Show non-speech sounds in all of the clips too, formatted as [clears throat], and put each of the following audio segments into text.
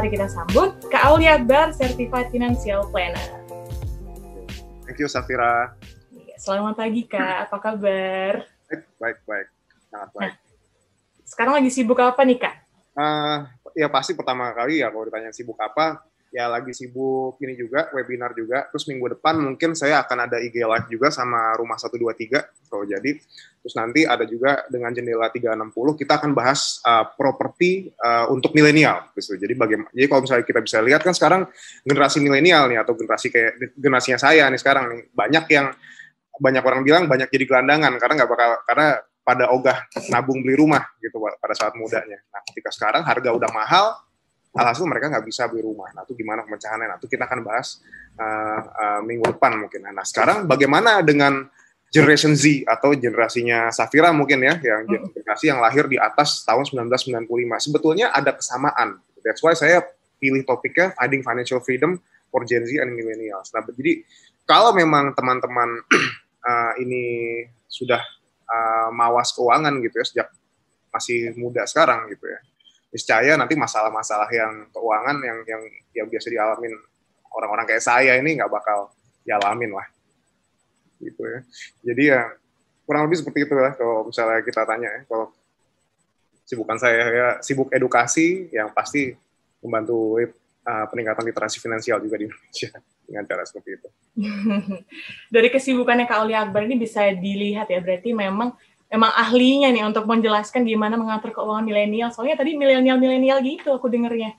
mari kita sambut Kak Aulia Akbar, Certified Financial Planner. Thank you, Safira. Iya, selamat pagi, Kak. Apa kabar? Baik, baik, baik. Sangat baik. Nah, sekarang lagi sibuk apa nih, Kak? Uh, ya pasti pertama kali ya kalau ditanya sibuk apa, ya lagi sibuk ini juga webinar juga. Terus minggu depan mungkin saya akan ada IG live juga sama rumah 123 kalau jadi terus nanti ada juga dengan jendela 360 kita akan bahas uh, properti uh, untuk milenial gitu. Jadi bagaimana jadi kalau misalnya kita bisa lihat kan sekarang generasi milenial nih atau generasi kayak generasinya saya nih sekarang nih banyak yang banyak orang bilang banyak jadi gelandangan karena nggak bakal karena pada ogah nabung beli rumah gitu pada saat mudanya. Nah ketika sekarang harga udah mahal alhasil mereka nggak bisa beli rumah. Nah, itu gimana pemecahannya? Nah, itu kita akan bahas uh, uh, minggu depan mungkin. Nah, sekarang bagaimana dengan Generation Z atau generasinya Safira mungkin ya, yang hmm. generasi yang lahir di atas tahun 1995. Sebetulnya ada kesamaan. That's why saya pilih topiknya Finding Financial Freedom for Gen Z and Millennials. Nah, jadi kalau memang teman-teman uh, [clears throat] ini sudah uh, mawas keuangan gitu ya sejak masih muda sekarang gitu ya niscaya nanti masalah-masalah yang keuangan yang yang yang biasa dialamin orang-orang kayak saya ini nggak bakal dialamin lah. Gitu ya. Jadi ya kurang lebih seperti itu lah kalau misalnya kita tanya ya. Kalau sibukan saya ya sibuk edukasi yang pasti membantu uh, peningkatan literasi finansial juga di Indonesia [laughs] dengan cara seperti itu. [laughs] Dari kesibukannya Kak Oli Akbar ini bisa dilihat ya berarti memang emang ahlinya nih untuk menjelaskan gimana mengatur keuangan milenial. Soalnya tadi milenial-milenial gitu aku dengernya.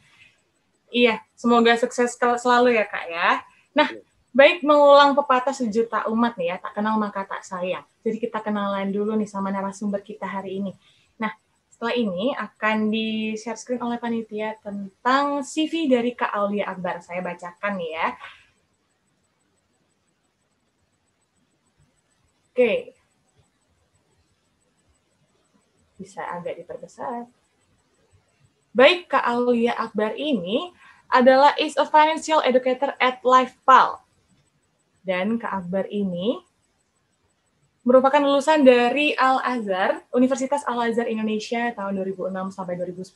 Iya, semoga sukses selalu ya kak ya. Nah, baik mengulang pepatah sejuta umat nih ya, tak kenal maka tak sayang. Jadi kita kenalan dulu nih sama narasumber kita hari ini. Nah, setelah ini akan di-share screen oleh panitia tentang CV dari Kak Aulia Akbar. Saya bacakan nih ya. Oke, bisa agak diperbesar. Baik, Kak Aulia Akbar ini adalah is a financial educator at LifePal. Dan Kak Akbar ini merupakan lulusan dari Al-Azhar, Universitas Al-Azhar Indonesia tahun 2006 sampai 2010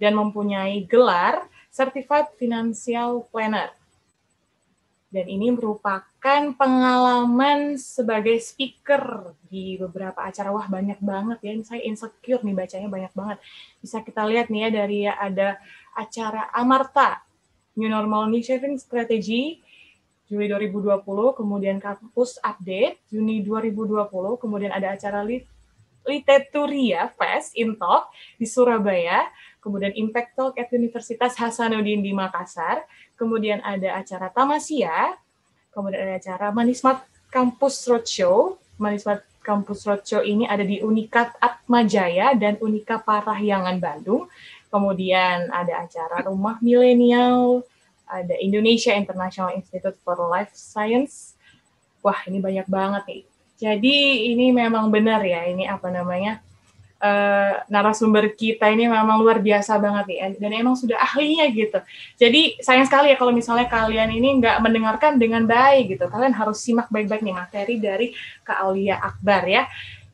dan mempunyai gelar Certified Financial Planner dan ini merupakan pengalaman sebagai speaker di beberapa acara. Wah banyak banget ya. Ini saya insecure nih bacanya banyak banget. Bisa kita lihat nih ya dari ada acara Amarta New Normal New Saving Strategy Juli 2020 kemudian kampus update Juni 2020 kemudian ada acara Lit Liteturia Fest in Talk di Surabaya kemudian Impact Talk at Universitas Hasanuddin di Makassar, kemudian ada acara Tamasya, kemudian ada acara Manismat Campus Roadshow. Manismat Campus Roadshow ini ada di Unikat Atmajaya dan Unika Parahyangan Bandung. Kemudian ada acara Rumah Milenial, ada Indonesia International Institute for Life Science. Wah, ini banyak banget nih. Jadi ini memang benar ya, ini apa namanya, uh, narasumber kita ini memang luar biasa banget nih dan emang sudah ahlinya gitu. Jadi sayang sekali ya kalau misalnya kalian ini nggak mendengarkan dengan baik gitu. Kalian harus simak baik-baik nih materi dari Kak Aulia Akbar ya.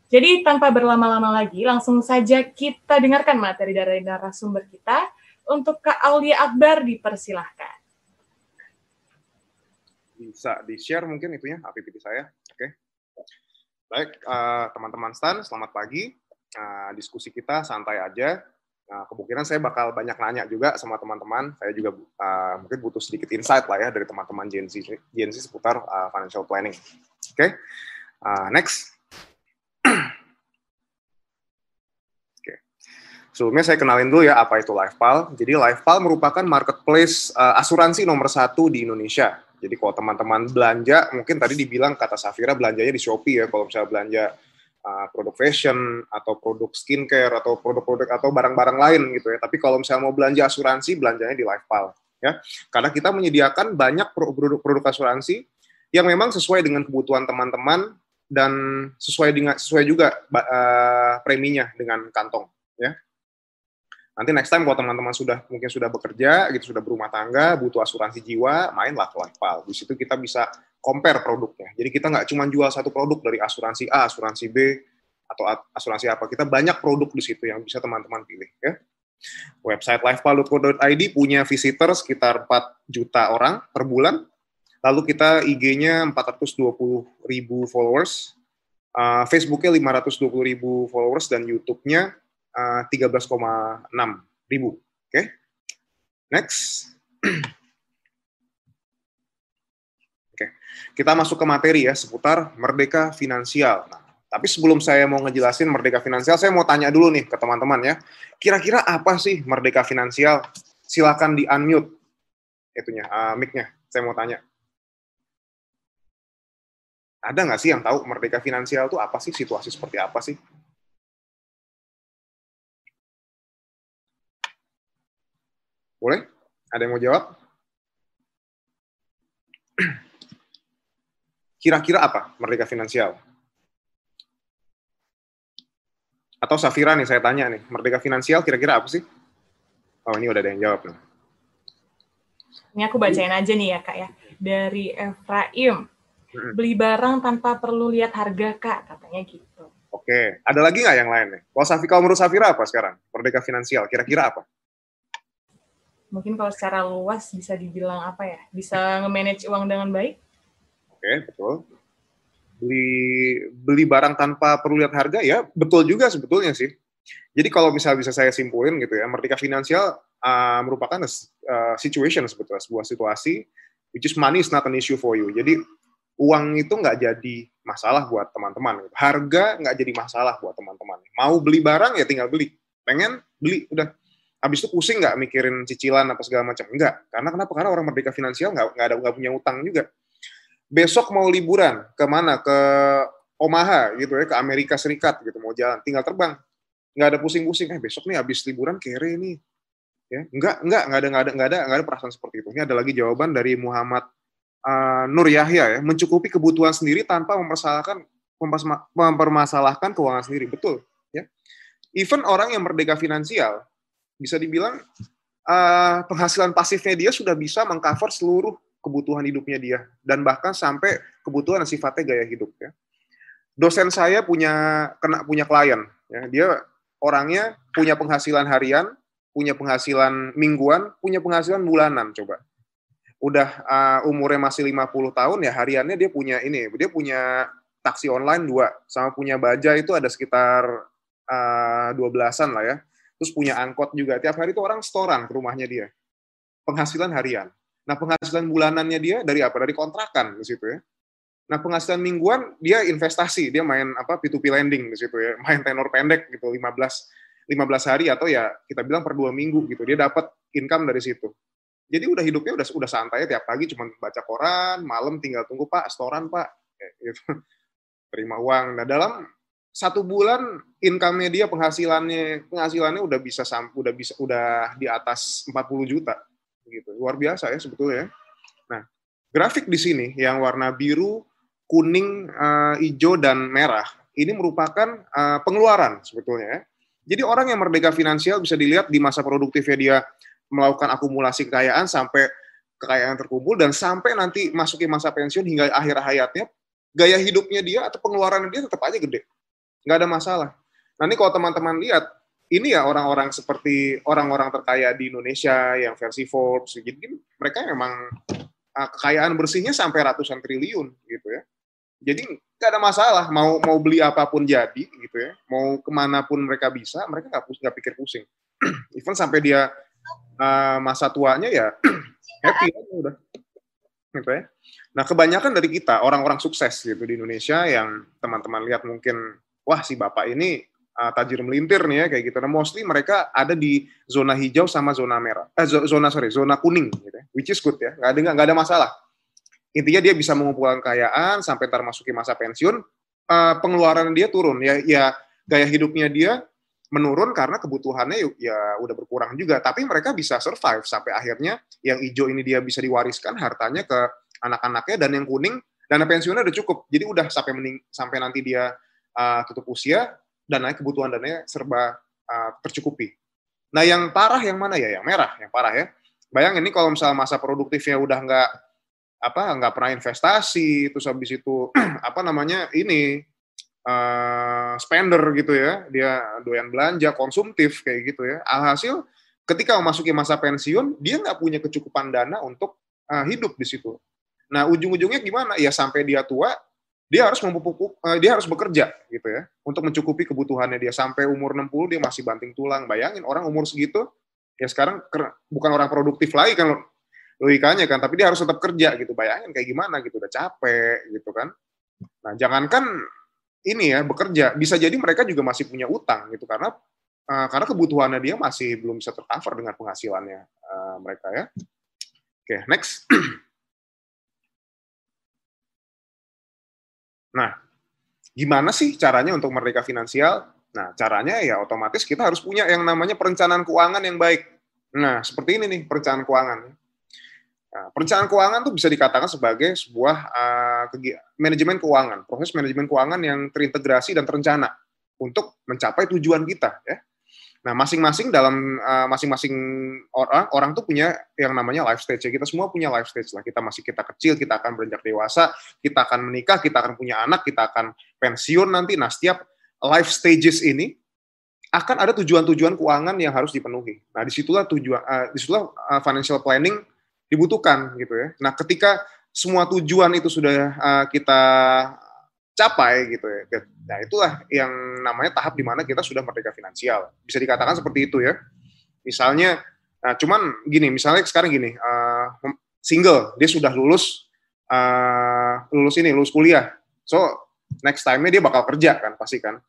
Jadi tanpa berlama-lama lagi, langsung saja kita dengarkan materi dari narasumber kita. Untuk Kak Aulia Akbar dipersilahkan. Bisa di-share mungkin itunya, APPT saya. Oke. Baik, uh, teman-teman STAN, selamat pagi uh, diskusi kita santai aja. Nah, kemungkinan saya bakal banyak nanya juga sama teman-teman. Saya juga uh, mungkin butuh sedikit insight lah ya dari teman-teman Gen Z, Gen Z seputar uh, financial planning. Oke, okay? uh, next. [clears throat] Oke, okay. sebelumnya saya kenalin dulu ya apa itu LifePal. Jadi LifePal merupakan marketplace uh, asuransi nomor satu di Indonesia. Jadi kalau teman-teman belanja, mungkin tadi dibilang kata Safira belanjanya di Shopee ya. Kalau misalnya belanja uh, produk fashion atau produk skincare atau produk-produk atau barang-barang lain gitu ya. Tapi kalau misalnya mau belanja asuransi, belanjanya di LifePal ya. Karena kita menyediakan banyak produk-produk asuransi yang memang sesuai dengan kebutuhan teman-teman dan sesuai dengan sesuai juga uh, preminya dengan kantong ya. Nanti next time kalau teman-teman sudah mungkin sudah bekerja gitu sudah berumah tangga butuh asuransi jiwa mainlah ke Lifepal. Di situ kita bisa compare produknya. Jadi kita nggak cuma jual satu produk dari asuransi A, asuransi B atau asuransi apa. Kita banyak produk di situ yang bisa teman-teman pilih ya. Website livepal.co.id punya visitor sekitar 4 juta orang per bulan. Lalu kita IG-nya 420 ribu followers, uh, Facebook-nya 520 ribu followers, dan YouTube-nya uh, 13,6 ribu. Oke, okay? next. [clears throat] Oke, kita masuk ke materi ya seputar merdeka finansial. Nah, tapi sebelum saya mau ngejelasin merdeka finansial, saya mau tanya dulu nih ke teman-teman ya. Kira-kira apa sih merdeka finansial? Silakan di unmute itunya, uh, mic-nya. Saya mau tanya. Ada nggak sih yang tahu merdeka finansial itu apa sih? Situasi seperti apa sih? Boleh? Ada yang mau jawab? Kira-kira apa merdeka finansial? Atau Safira nih saya tanya nih, merdeka finansial kira-kira apa sih? Oh ini udah ada yang jawab nih. Ini aku bacain aja nih ya kak ya. Dari Efraim. Beli barang tanpa perlu lihat harga kak, katanya gitu. Oke, ada lagi nggak yang lain nih? Kalau Safira, kalau menurut Safira apa sekarang? Merdeka finansial, kira-kira apa? Mungkin kalau secara luas bisa dibilang apa ya? Bisa nge-manage uang dengan baik? Oke, betul beli beli barang tanpa perlu lihat harga ya betul juga sebetulnya sih. Jadi kalau misalnya bisa saya simpulin gitu ya, merdeka finansial uh, merupakan uh, situation sebetulnya sebuah situasi which is money is not an issue for you. Jadi uang itu nggak jadi masalah buat teman-teman. Harga nggak jadi masalah buat teman-teman. Mau beli barang ya tinggal beli. Pengen beli udah. Habis itu pusing nggak mikirin cicilan apa segala macam? Enggak. Karena kenapa? Karena orang merdeka finansial nggak nggak ada nggak punya utang juga besok mau liburan ke mana ke Omaha gitu ya ke Amerika Serikat gitu mau jalan. Tinggal terbang. Nggak ada pusing-pusing. Eh besok nih habis liburan kere nih. Ya nggak nggak nggak ada nggak ada nggak ada nggak ada perasaan seperti itu. Ini ada lagi jawaban dari Muhammad uh, Nur Yahya ya. Mencukupi kebutuhan sendiri tanpa mempermasalahkan mempermasalahkan keuangan sendiri. Betul ya. Even orang yang merdeka finansial bisa dibilang uh, penghasilan pasifnya dia sudah bisa mengcover seluruh kebutuhan hidupnya dia dan bahkan sampai kebutuhan sifatnya gaya hidup ya. Dosen saya punya kena punya klien ya. Dia orangnya punya penghasilan harian, punya penghasilan mingguan, punya penghasilan bulanan coba. Udah uh, umurnya masih 50 tahun ya hariannya dia punya ini, dia punya taksi online dua sama punya baja itu ada sekitar uh, 12-an lah ya. Terus punya angkot juga. Tiap hari itu orang setoran ke rumahnya dia. Penghasilan harian. Nah, penghasilan bulanannya dia dari apa? Dari kontrakan di situ ya. Nah, penghasilan mingguan dia investasi, dia main apa P2P lending di situ ya, main tenor pendek gitu 15 15 hari atau ya kita bilang per dua minggu gitu. Dia dapat income dari situ. Jadi udah hidupnya udah udah santai tiap pagi cuma baca koran, malam tinggal tunggu Pak, setoran Pak, gitu. [laughs] Terima uang. Nah, dalam satu bulan income-nya dia penghasilannya penghasilannya udah bisa udah bisa udah di atas 40 juta gitu. Luar biasa ya sebetulnya. Nah, grafik di sini yang warna biru, kuning, uh, hijau dan merah ini merupakan uh, pengeluaran sebetulnya ya. Jadi orang yang merdeka finansial bisa dilihat di masa produktifnya dia melakukan akumulasi kekayaan sampai kekayaan terkumpul dan sampai nanti masuki masa pensiun hingga akhir hayatnya gaya hidupnya dia atau pengeluarannya dia tetap aja gede. Nggak ada masalah. Nanti kalau teman-teman lihat ini ya orang-orang seperti orang-orang terkaya di Indonesia yang versi Forbes gitu mereka memang uh, kekayaan bersihnya sampai ratusan triliun gitu ya. Jadi nggak ada masalah mau mau beli apa pun jadi gitu ya. Mau ke mana pun mereka bisa mereka nggak nggak pikir pusing. [clears throat] Even sampai dia uh, masa tuanya ya [clears throat] happy aja udah. Gitu ya. Nah kebanyakan dari kita orang-orang sukses gitu di Indonesia yang teman-teman lihat mungkin wah si bapak ini uh, tajir melintir nih ya kayak gitu. Nah, mostly mereka ada di zona hijau sama zona merah. Eh zona sorry, zona kuning gitu ya. Which is good ya. Nggak ada nggak ada masalah. Intinya dia bisa mengumpulkan kekayaan sampai ntar masuki masa pensiun, uh, pengeluaran dia turun ya ya gaya hidupnya dia menurun karena kebutuhannya ya, ya udah berkurang juga. Tapi mereka bisa survive sampai akhirnya yang hijau ini dia bisa diwariskan hartanya ke anak-anaknya dan yang kuning dana pensiunnya udah cukup. Jadi udah sampai mening, sampai nanti dia uh, tutup usia dananya kebutuhan dananya serba uh, tercukupi. Nah yang parah yang mana ya? Yang merah, yang parah ya. Bayangin ini kalau misalnya masa produktifnya udah nggak apa nggak pernah investasi, terus habis itu [clears throat] apa namanya ini uh, spender gitu ya, dia doyan belanja, konsumtif kayak gitu ya. Alhasil ketika memasuki masa pensiun, dia nggak punya kecukupan dana untuk uh, hidup di situ. Nah, ujung-ujungnya gimana? Ya sampai dia tua, dia harus memupuk, uh, dia harus bekerja gitu ya, untuk mencukupi kebutuhannya dia sampai umur 60 dia masih banting tulang. Bayangin orang umur segitu ya sekarang bukan orang produktif lagi kan logikanya kan, tapi dia harus tetap kerja gitu. Bayangin kayak gimana gitu, udah capek gitu kan. Nah, jangankan ini ya bekerja, bisa jadi mereka juga masih punya utang gitu karena uh, karena kebutuhannya dia masih belum bisa tercover dengan penghasilannya uh, mereka ya. Oke, okay, next. [clears throat] nah, gimana sih caranya untuk merdeka finansial? Nah, caranya ya otomatis kita harus punya yang namanya perencanaan keuangan yang baik. Nah, seperti ini nih perencanaan keuangan. Nah, perencanaan keuangan itu bisa dikatakan sebagai sebuah uh, manajemen keuangan, proses manajemen keuangan yang terintegrasi dan terencana untuk mencapai tujuan kita. Ya. Nah, masing-masing dalam uh, masing-masing orang orang tuh punya yang namanya life stage. Ya. Kita semua punya life stage lah. Kita masih kita kecil, kita akan beranjak dewasa, kita akan menikah, kita akan punya anak, kita akan pensiun nanti. Nah, setiap life stages ini akan ada tujuan-tujuan keuangan yang harus dipenuhi. Nah, di situlah tujuan, uh, di situlah financial planning dibutuhkan gitu ya. Nah, ketika semua tujuan itu sudah uh, kita capai gitu ya. Nah, itulah yang namanya tahap di mana kita sudah merdeka finansial. Bisa dikatakan seperti itu ya. Misalnya nah cuman gini, misalnya sekarang gini, uh, single, dia sudah lulus uh, lulus ini, lulus kuliah. So, next time-nya dia bakal kerja kan pasti kan.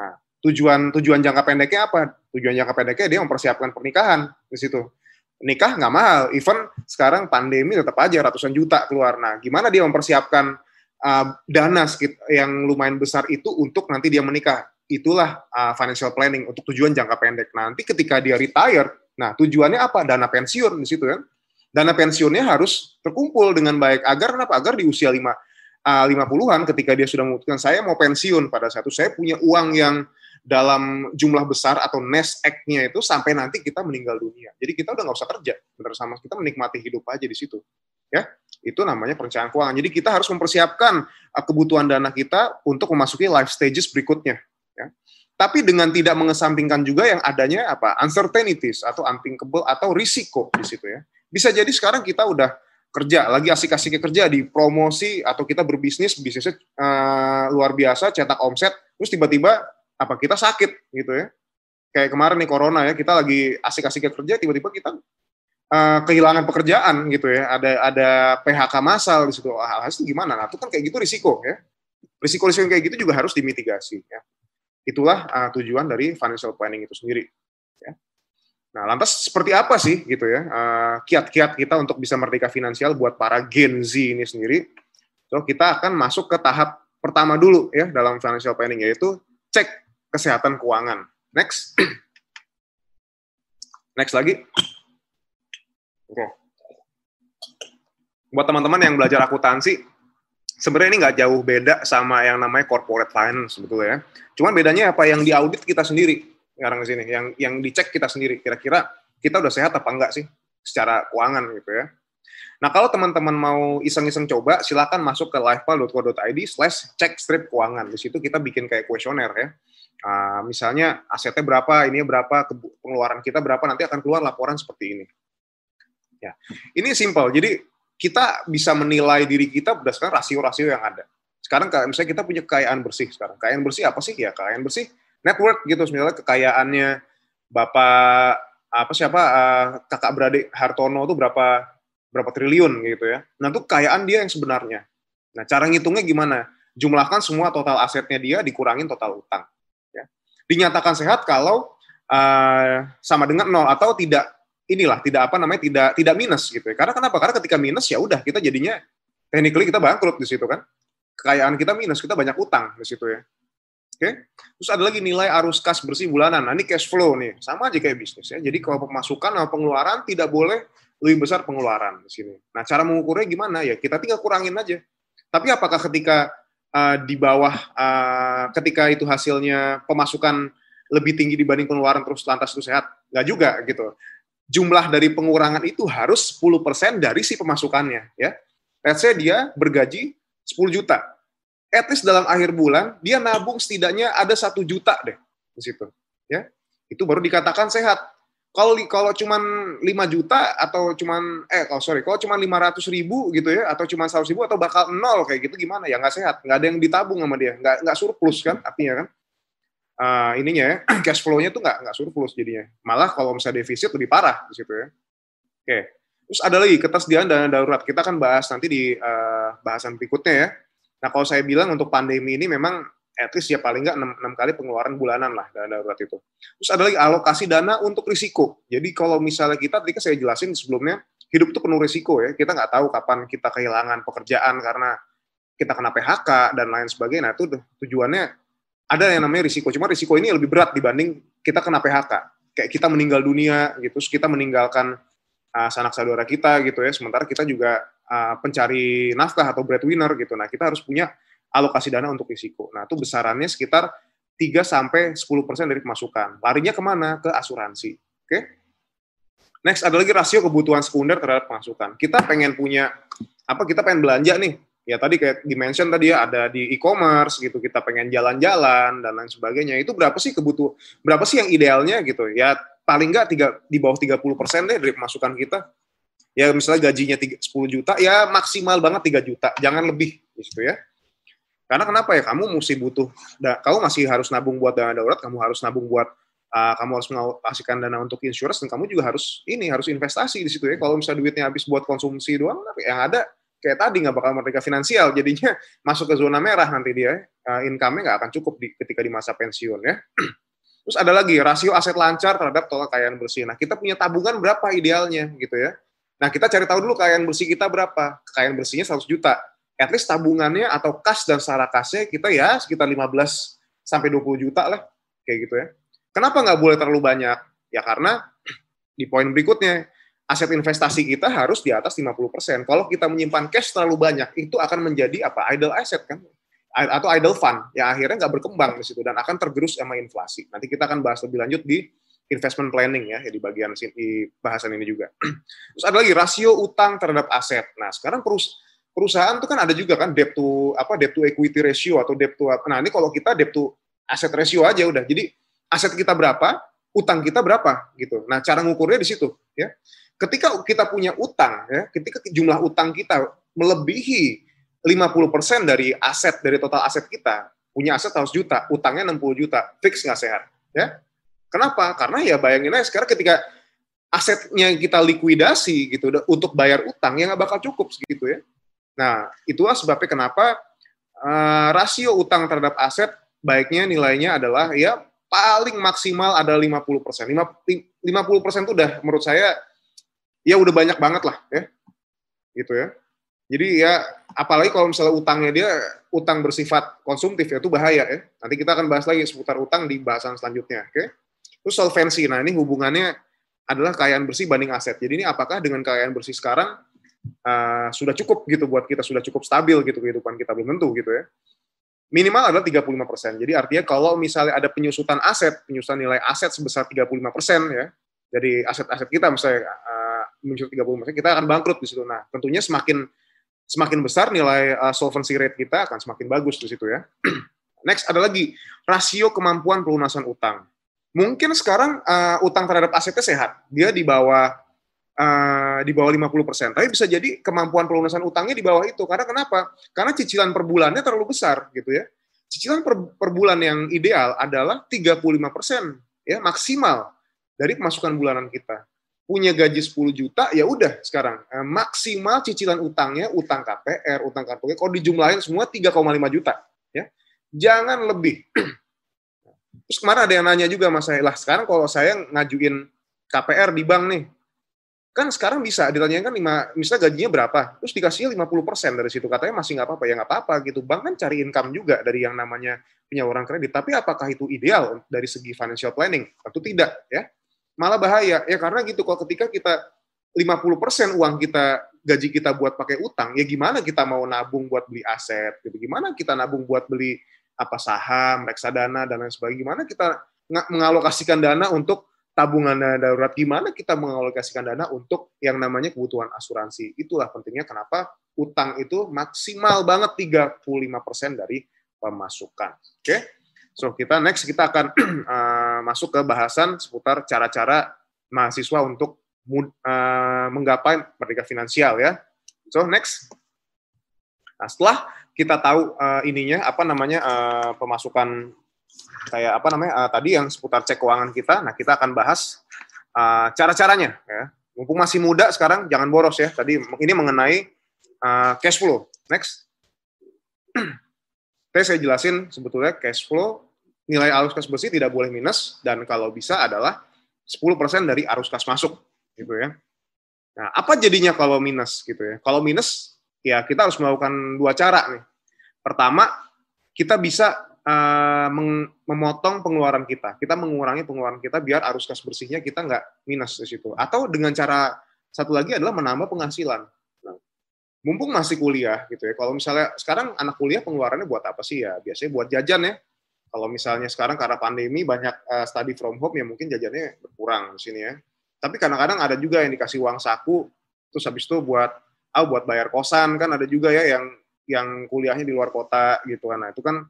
Nah, tujuan tujuan jangka pendeknya apa? Tujuan jangka pendeknya dia mempersiapkan pernikahan di situ nikah nggak mahal. Even sekarang pandemi tetap aja ratusan juta keluar. Nah, gimana dia mempersiapkan uh, dana yang lumayan besar itu untuk nanti dia menikah? Itulah uh, financial planning untuk tujuan jangka pendek. Nanti ketika dia retire, nah tujuannya apa? Dana pensiun di situ kan. Dana pensiunnya harus terkumpul dengan baik agar kenapa? Agar di usia lima uh, 50-an ketika dia sudah memutuskan saya mau pensiun pada satu saya punya uang yang dalam jumlah besar atau nest egg-nya itu sampai nanti kita meninggal dunia. Jadi kita udah nggak usah kerja, benar sama kita menikmati hidup aja di situ. Ya, itu namanya perencanaan keuangan. Jadi kita harus mempersiapkan uh, kebutuhan dana kita untuk memasuki life stages berikutnya. Ya. Tapi dengan tidak mengesampingkan juga yang adanya apa uncertainties atau unthinkable atau risiko di situ ya. Bisa jadi sekarang kita udah kerja lagi asik-asiknya kerja di promosi atau kita berbisnis bisnisnya uh, luar biasa cetak omset terus tiba-tiba apa kita sakit gitu ya kayak kemarin nih corona ya kita lagi asik-asik kerja tiba-tiba kita uh, kehilangan pekerjaan gitu ya. Ada ada PHK massal di situ. Hal itu gimana? Nah itu kan kayak gitu risiko ya. Risiko-risiko kayak gitu juga harus dimitigasi ya. Itulah uh, tujuan dari financial planning itu sendiri ya. Nah lantas seperti apa sih gitu ya uh, kiat-kiat kita untuk bisa merdeka finansial buat para Gen Z ini sendiri? So kita akan masuk ke tahap pertama dulu ya dalam financial planning yaitu cek kesehatan keuangan. Next. [clears throat] Next lagi. Oke. Okay. Buat teman-teman yang belajar akuntansi, sebenarnya ini nggak jauh beda sama yang namanya corporate finance sebetulnya ya. Cuman bedanya apa yang diaudit kita sendiri sekarang di sini, yang yang dicek kita sendiri. Kira-kira kita udah sehat apa enggak sih secara keuangan gitu ya. Nah, kalau teman-teman mau iseng-iseng coba, silakan masuk ke livepal.co.id slash cek strip keuangan. Di situ kita bikin kayak kuesioner ya. Uh, misalnya asetnya berapa, ini berapa, pengeluaran kita berapa, nanti akan keluar laporan seperti ini. Ya, ini simple. Jadi kita bisa menilai diri kita berdasarkan rasio-rasio yang ada. Sekarang misalnya kita punya kekayaan bersih sekarang. Kekayaan bersih apa sih? Ya kekayaan bersih network gitu. Misalnya kekayaannya Bapak apa siapa uh, kakak beradik Hartono itu berapa berapa triliun gitu ya. Nah itu kekayaan dia yang sebenarnya. Nah cara ngitungnya gimana? Jumlahkan semua total asetnya dia dikurangin total utang dinyatakan sehat kalau uh, sama dengan nol atau tidak inilah tidak apa namanya tidak tidak minus gitu ya. Karena kenapa? Karena ketika minus ya udah kita jadinya technically kita bangkrut di situ kan. Kekayaan kita minus, kita banyak utang di situ ya. Oke. Okay? Terus ada lagi nilai arus kas bersih bulanan. Nah, ini cash flow nih. Sama aja kayak bisnis ya. Jadi kalau pemasukan atau pengeluaran tidak boleh lebih besar pengeluaran di sini. Nah, cara mengukurnya gimana? Ya kita tinggal kurangin aja. Tapi apakah ketika uh, di bawah uh, ketika itu hasilnya pemasukan lebih tinggi dibanding pengeluaran terus lantas itu sehat nggak juga gitu jumlah dari pengurangan itu harus 10% dari si pemasukannya ya. Let's say dia bergaji 10 juta. At least dalam akhir bulan dia nabung setidaknya ada satu juta deh di situ ya. Itu baru dikatakan sehat. Kalau kalau cuman 5 juta atau cuman eh kalau sorry kalau cuman 500 ribu gitu ya atau cuman 100 ribu atau bakal nol kayak gitu gimana? Ya nggak sehat. Nggak ada yang ditabung sama dia. Nggak nggak surplus kan artinya kan uh, ininya ya [clears throat] cash flow-nya tuh nggak nggak surplus jadinya malah kalau misalnya defisit lebih parah di situ ya oke terus ada lagi ketersediaan dana darurat kita akan bahas nanti di uh, bahasan berikutnya ya Nah, kalau saya bilang untuk pandemi ini memang at least ya paling nggak 6, 6 kali pengeluaran bulanan lah dana darurat itu. Terus ada lagi alokasi dana untuk risiko. Jadi kalau misalnya kita, tadi kan saya jelasin sebelumnya, hidup itu penuh risiko ya. Kita nggak tahu kapan kita kehilangan pekerjaan karena kita kena PHK dan lain sebagainya. Nah, itu tujuannya ada yang namanya risiko. Cuma risiko ini lebih berat dibanding kita kena PHK. Kayak kita meninggal dunia gitu, terus kita meninggalkan uh, sanak saudara kita gitu ya. Sementara kita juga uh, pencari nafkah atau breadwinner gitu. Nah, kita harus punya alokasi dana untuk risiko. Nah, itu besarannya sekitar 3 sampai 10% dari pemasukan. Larinya ke mana? Ke asuransi. Oke. Okay? Next ada lagi rasio kebutuhan sekunder terhadap pemasukan. Kita pengen punya apa? Kita pengen belanja nih. Ya tadi kayak dimension tadi ya ada di e-commerce gitu. Kita pengen jalan-jalan dan lain sebagainya. Itu berapa sih kebutuh berapa sih yang idealnya gitu? Ya paling nggak tiga di bawah 30% deh dari pemasukan kita ya misalnya gajinya 10 juta ya maksimal banget 3 juta jangan lebih gitu ya karena kenapa ya kamu mesti butuh kamu masih harus nabung buat dana darurat kamu harus nabung buat uh, kamu harus mengalokasikan dana untuk insurance dan kamu juga harus ini harus investasi di situ ya kalau misalnya duitnya habis buat konsumsi doang yang ada kayak tadi nggak bakal merdeka finansial jadinya [laughs] masuk ke zona merah nanti dia uh, income-nya nggak akan cukup di, ketika di masa pensiun ya [clears throat] terus ada lagi rasio aset lancar terhadap total kekayaan bersih nah kita punya tabungan berapa idealnya gitu ya Nah, kita cari tahu dulu kekayaan bersih kita berapa. Kekayaan bersihnya 100 juta. At least tabungannya atau kas dan secara kasnya kita ya sekitar 15 sampai 20 juta lah. Kayak gitu ya. Kenapa nggak boleh terlalu banyak? Ya karena [clears throat] di poin berikutnya, aset investasi kita harus di atas 50%. Kalau kita menyimpan cash terlalu banyak, itu akan menjadi apa? Idle asset kan? Atau idle fund, yang akhirnya nggak berkembang di situ dan akan tergerus sama inflasi. Nanti kita akan bahas lebih lanjut di investment planning ya, di bagian di bahasan ini juga. [clears throat] Terus ada lagi rasio utang terhadap aset. Nah, sekarang perusahaan itu kan ada juga kan debt to apa debt to equity ratio atau debt to nah ini kalau kita debt to asset ratio aja udah. Jadi aset kita berapa, utang kita berapa gitu. Nah, cara ngukurnya di situ ya. Ketika kita punya utang ya, ketika jumlah utang kita melebihi 50% dari aset dari total aset kita, punya aset 100 juta, utangnya 60 juta, fix nggak sehat ya Kenapa? Karena ya bayangin aja sekarang ketika asetnya kita likuidasi gitu untuk bayar utang ya nggak bakal cukup segitu ya. Nah itulah sebabnya kenapa uh, rasio utang terhadap aset baiknya nilainya adalah ya paling maksimal ada 50 persen. 50 persen itu udah menurut saya ya udah banyak banget lah ya, gitu ya. Jadi ya apalagi kalau misalnya utangnya dia utang bersifat konsumtif ya itu bahaya ya. Nanti kita akan bahas lagi seputar utang di bahasan selanjutnya, oke? Okay? Terus solvensi, nah ini hubungannya adalah kekayaan bersih banding aset. Jadi ini apakah dengan kekayaan bersih sekarang uh, sudah cukup gitu buat kita, sudah cukup stabil gitu kehidupan kita, belum tentu gitu ya. Minimal adalah 35%. Jadi artinya kalau misalnya ada penyusutan aset, penyusutan nilai aset sebesar 35% ya, jadi aset-aset kita misalnya uh, menyusut 35%, kita akan bangkrut di situ. Nah, tentunya semakin semakin besar nilai uh, solvency rate kita akan semakin bagus di situ ya. [clears throat] Next ada lagi rasio kemampuan pelunasan utang mungkin sekarang uh, utang terhadap asetnya sehat. Dia di bawah uh, di bawah 50%. Tapi bisa jadi kemampuan pelunasan utangnya di bawah itu. Karena kenapa? Karena cicilan per bulannya terlalu besar gitu ya. Cicilan per, per bulan yang ideal adalah 35% ya maksimal dari pemasukan bulanan kita. Punya gaji 10 juta ya udah sekarang eh, maksimal cicilan utangnya utang KPR, utang kartu kalau dijumlahin semua 3,5 juta ya. Jangan lebih. [clears throat] Terus kemarin ada yang nanya juga mas saya, lah sekarang kalau saya ngajuin KPR di bank nih, kan sekarang bisa ditanyakan lima, misalnya gajinya berapa, terus dikasihnya 50% dari situ, katanya masih nggak apa-apa, ya nggak apa-apa gitu. Bank kan cari income juga dari yang namanya penyaluran kredit, tapi apakah itu ideal dari segi financial planning? Tentu tidak, ya. Malah bahaya, ya karena gitu, kalau ketika kita 50% uang kita, gaji kita buat pakai utang, ya gimana kita mau nabung buat beli aset, gitu. Gimana kita nabung buat beli apa saham, reksadana dan lain sebagainya. Gimana kita mengalokasikan dana untuk tabungan darurat, gimana kita mengalokasikan dana untuk yang namanya kebutuhan asuransi. Itulah pentingnya kenapa utang itu maksimal banget 35% dari pemasukan. Oke. Okay? So, kita next kita akan uh, [clears throat] masuk ke bahasan seputar cara-cara mahasiswa untuk uh, menggapai merdeka finansial ya. So, next. Nah, setelah kita tahu uh, ininya apa namanya uh, pemasukan kayak apa namanya uh, tadi yang seputar cek keuangan kita. Nah, kita akan bahas uh, cara-caranya ya. Mumpung masih muda sekarang jangan boros ya. Tadi ini mengenai uh, cash flow. Next. [clears throat] Tadi saya jelasin sebetulnya cash flow nilai arus kas bersih tidak boleh minus dan kalau bisa adalah 10% dari arus kas masuk gitu ya. Nah, apa jadinya kalau minus gitu ya? Kalau minus ya kita harus melakukan dua cara nih. Pertama, kita bisa uh, memotong pengeluaran kita. Kita mengurangi pengeluaran kita biar arus kas bersihnya kita nggak minus di situ. Atau dengan cara satu lagi adalah menambah penghasilan. Mumpung masih kuliah gitu ya. Kalau misalnya sekarang anak kuliah pengeluarannya buat apa sih ya? Biasanya buat jajan ya. Kalau misalnya sekarang karena pandemi banyak uh, study from home ya mungkin jajannya berkurang di sini ya. Tapi kadang-kadang ada juga yang dikasih uang saku terus habis itu buat ah buat bayar kosan kan ada juga ya yang yang kuliahnya di luar kota gitu kan. Nah, itu kan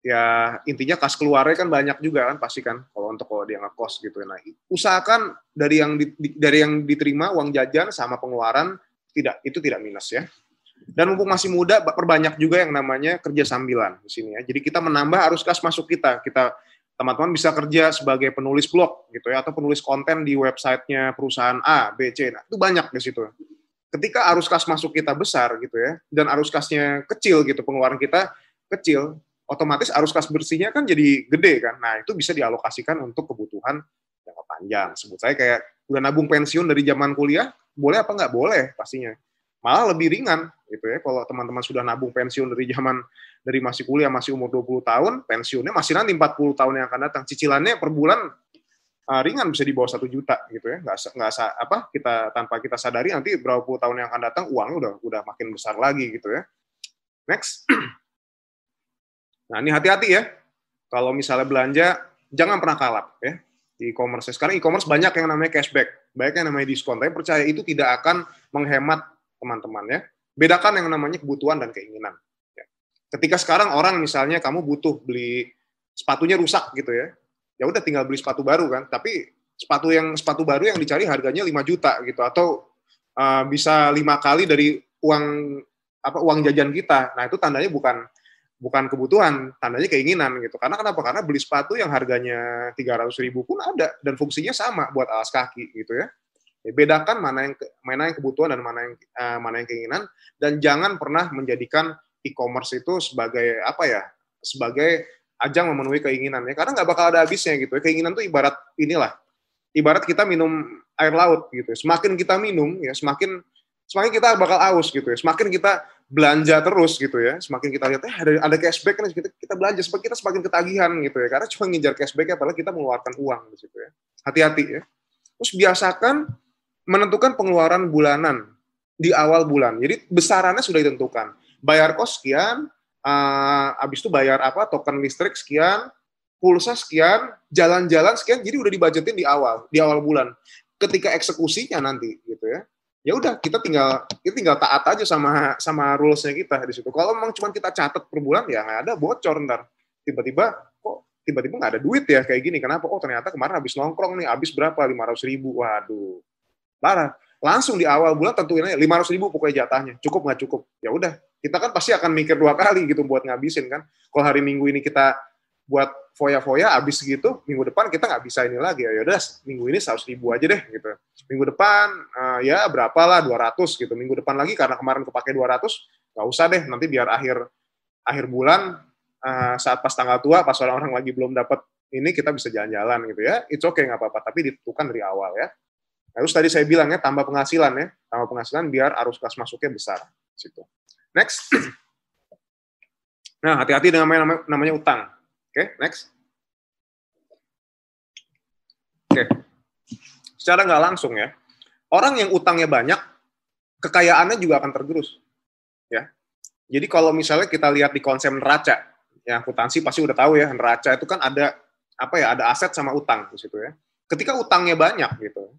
ya intinya kas keluarnya kan banyak juga kan pasti kan kalau untuk kalau dia ngekos gitu nah usahakan dari yang di, dari yang diterima uang jajan sama pengeluaran tidak itu tidak minus ya dan mumpung masih muda perbanyak juga yang namanya kerja sambilan di sini ya jadi kita menambah arus kas masuk kita kita teman-teman bisa kerja sebagai penulis blog gitu ya atau penulis konten di websitenya perusahaan A B C nah itu banyak di situ ketika arus kas masuk kita besar gitu ya dan arus kasnya kecil gitu pengeluaran kita kecil otomatis arus kas bersihnya kan jadi gede kan. Nah, itu bisa dialokasikan untuk kebutuhan jangka panjang. Sebut saya kayak udah nabung pensiun dari zaman kuliah, boleh apa nggak? Boleh pastinya. Malah lebih ringan gitu ya. Kalau teman-teman sudah nabung pensiun dari zaman dari masih kuliah, masih umur 20 tahun, pensiunnya masih nanti 40 tahun yang akan datang. Cicilannya per bulan uh, ringan bisa di bawah satu juta gitu ya. Nggak, nggak apa kita tanpa kita sadari nanti berapa puluh tahun yang akan datang uangnya udah udah makin besar lagi gitu ya. Next. [clears throat] Nah, ini hati-hati ya. Kalau misalnya belanja, jangan pernah kalap ya di e-commerce. Sekarang e-commerce banyak yang namanya cashback, banyak yang namanya diskon. Tapi percaya itu tidak akan menghemat teman-teman ya. Bedakan yang namanya kebutuhan dan keinginan. Ya. Ketika sekarang orang misalnya kamu butuh beli sepatunya rusak gitu ya, ya udah tinggal beli sepatu baru kan. Tapi sepatu yang sepatu baru yang dicari harganya 5 juta gitu atau uh, bisa lima kali dari uang apa uang jajan kita. Nah itu tandanya bukan bukan kebutuhan, tandanya keinginan gitu. Karena kenapa? Karena beli sepatu yang harganya 300 ribu pun ada dan fungsinya sama buat alas kaki gitu ya. Ya bedakan mana yang mana yang kebutuhan dan mana yang uh, mana yang keinginan dan jangan pernah menjadikan e-commerce itu sebagai apa ya? sebagai ajang memenuhi keinginannya karena nggak bakal ada habisnya gitu. Keinginan tuh ibarat inilah. Ibarat kita minum air laut gitu. Semakin kita minum ya semakin semakin kita bakal aus gitu ya. Semakin kita belanja terus gitu ya. Semakin kita lihat eh ada ada cashback kan kita kita belanja semakin kita semakin ketagihan gitu ya. Karena cuma ngejar cashback ya padahal kita mengeluarkan uang di situ ya. Hati-hati ya. Terus biasakan menentukan pengeluaran bulanan di awal bulan. Jadi besarannya sudah ditentukan. Bayar kos sekian, uh, habis itu bayar apa token listrik sekian, pulsa sekian, jalan-jalan sekian. Jadi udah dibajetin di awal, di awal bulan. Ketika eksekusinya nanti gitu ya ya udah kita tinggal kita tinggal taat aja sama sama rulesnya kita di situ. Kalau memang cuma kita catat per bulan ya nggak ada bocor ntar tiba-tiba kok tiba-tiba nggak ada duit ya kayak gini. Kenapa? Oh ternyata kemarin habis nongkrong nih habis berapa lima ratus ribu. Waduh parah. Langsung di awal bulan tentuin aja lima ratus ribu pokoknya jatahnya. Cukup nggak cukup. Ya udah. Kita kan pasti akan mikir dua kali gitu buat ngabisin kan. Kalau hari Minggu ini kita buat foya-foya habis gitu minggu depan kita nggak bisa ini lagi. Ya udah minggu ini seratus ribu aja deh gitu. Minggu depan uh, ya berapa lah 200 gitu. Minggu depan lagi karena kemarin kepake 200 nggak usah deh. Nanti biar akhir akhir bulan uh, saat pas tanggal tua pas orang-orang lagi belum dapat ini kita bisa jalan-jalan gitu ya. It's okay nggak apa-apa. Tapi ditentukan dari awal ya terus tadi saya bilang ya tambah penghasilan ya tambah penghasilan biar arus kas masuknya besar situ next nah hati-hati dengan namanya, namanya utang Oke, okay, next. Oke. Okay. Secara nggak langsung ya, orang yang utangnya banyak, kekayaannya juga akan tergerus. Ya. Jadi kalau misalnya kita lihat di konsep neraca, ya akuntansi pasti udah tahu ya, neraca itu kan ada apa ya, ada aset sama utang di situ ya. ketika utangnya banyak gitu.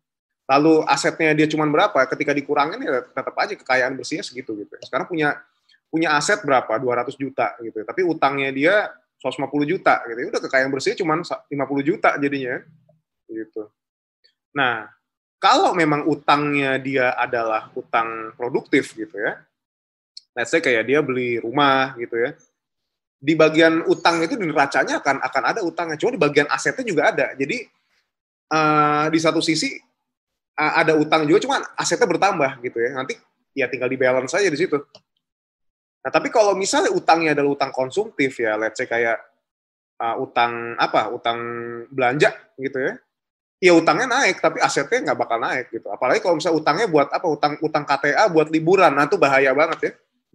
Lalu asetnya dia cuma berapa? Ketika dikurangin ya tetap aja kekayaan bersihnya segitu gitu. Sekarang punya punya aset berapa? 200 juta gitu. Tapi utangnya dia 150 juta gitu. Udah kekayaan bersihnya cuma 50 juta jadinya gitu. Nah, kalau memang utangnya dia adalah utang produktif gitu ya. Let's say kayak dia beli rumah gitu ya. Di bagian utang itu di neracanya akan akan ada utangnya. Cuma di bagian asetnya juga ada. Jadi uh, di satu sisi ada utang juga, cuma asetnya bertambah gitu ya. Nanti ya tinggal di balance saja di situ. Nah, tapi kalau misalnya utangnya adalah utang konsumtif ya, let's say kayak uh, utang apa? Utang belanja gitu ya. Ya utangnya naik, tapi asetnya nggak bakal naik gitu. Apalagi kalau misalnya utangnya buat apa? Utang utang KTA buat liburan, nah itu bahaya banget ya.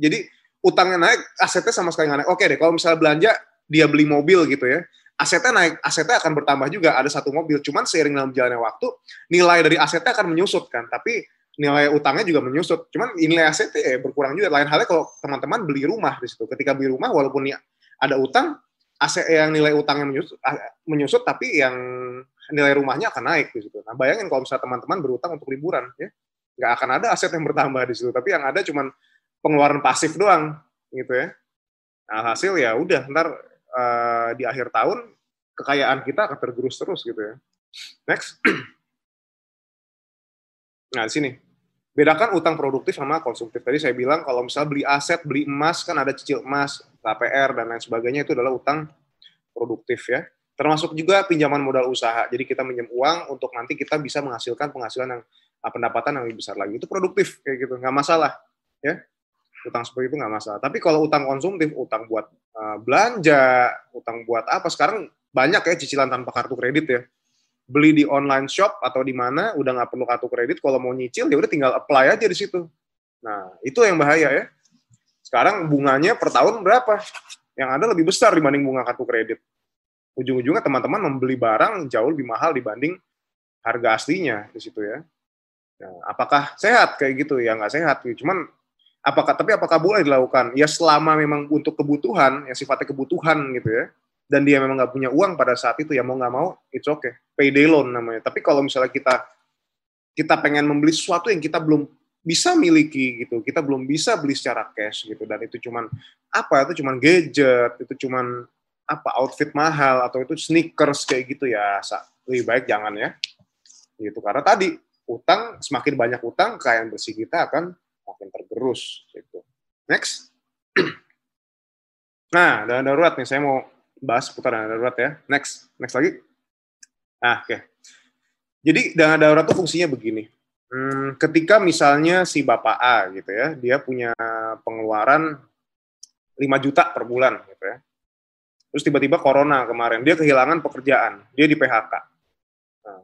Jadi utangnya naik, asetnya sama sekali nggak naik. Oke deh, kalau misalnya belanja dia beli mobil gitu ya, asetnya naik, asetnya akan bertambah juga. Ada satu mobil, cuman seiring dalam jalannya waktu, nilai dari asetnya akan menyusut kan. Tapi nilai utangnya juga menyusut. Cuman nilai asetnya ya berkurang juga. Lain halnya kalau teman-teman beli rumah di situ. Ketika beli rumah, walaupun ada utang, aset yang nilai utangnya menyusut, menyusut tapi yang nilai rumahnya akan naik di situ. Nah, bayangin kalau misalnya teman-teman berutang untuk liburan, ya nggak akan ada aset yang bertambah di situ. Tapi yang ada cuman pengeluaran pasif doang, gitu ya. Nah, hasil ya udah, ntar uh, di akhir tahun kekayaan kita akan tergerus terus gitu ya. Next. [clears throat] Nah, di sini. Bedakan utang produktif sama konsumtif. Tadi saya bilang kalau misalnya beli aset, beli emas, kan ada cicil emas, KPR, dan lain sebagainya, itu adalah utang produktif ya. Termasuk juga pinjaman modal usaha. Jadi kita minjem uang untuk nanti kita bisa menghasilkan penghasilan yang ah, pendapatan yang lebih besar lagi. Itu produktif kayak gitu, nggak masalah. ya Utang seperti itu nggak masalah. Tapi kalau utang konsumtif, utang buat uh, belanja, utang buat apa, sekarang banyak ya cicilan tanpa kartu kredit ya. Beli di online shop atau di mana udah nggak perlu kartu kredit kalau mau nyicil ya udah tinggal apply aja di situ. Nah itu yang bahaya ya. Sekarang bunganya per tahun berapa? Yang ada lebih besar dibanding bunga kartu kredit. Ujung-ujungnya teman-teman membeli barang jauh lebih mahal dibanding harga aslinya di situ ya. Nah, apakah sehat? Kayak gitu ya nggak sehat. Cuman apakah tapi apakah boleh dilakukan? Ya selama memang untuk kebutuhan yang sifatnya kebutuhan gitu ya dan dia memang nggak punya uang pada saat itu ya mau nggak mau it's okay. Payday loan namanya. Tapi kalau misalnya kita kita pengen membeli sesuatu yang kita belum bisa miliki gitu kita belum bisa beli secara cash gitu dan itu cuman apa itu cuman gadget itu cuman apa outfit mahal atau itu sneakers kayak gitu ya lebih baik jangan ya. Gitu karena tadi utang semakin banyak utang kekayaan bersih kita akan makin tergerus gitu next [clears throat] nah dana darurat nih saya mau bahas seputar dana darurat ya. Next, next lagi. Nah, oke. Okay. Jadi dana darurat itu fungsinya begini. Hmm, ketika misalnya si bapak A gitu ya, dia punya pengeluaran 5 juta per bulan gitu ya. Terus tiba-tiba corona kemarin, dia kehilangan pekerjaan, dia di PHK. Nah,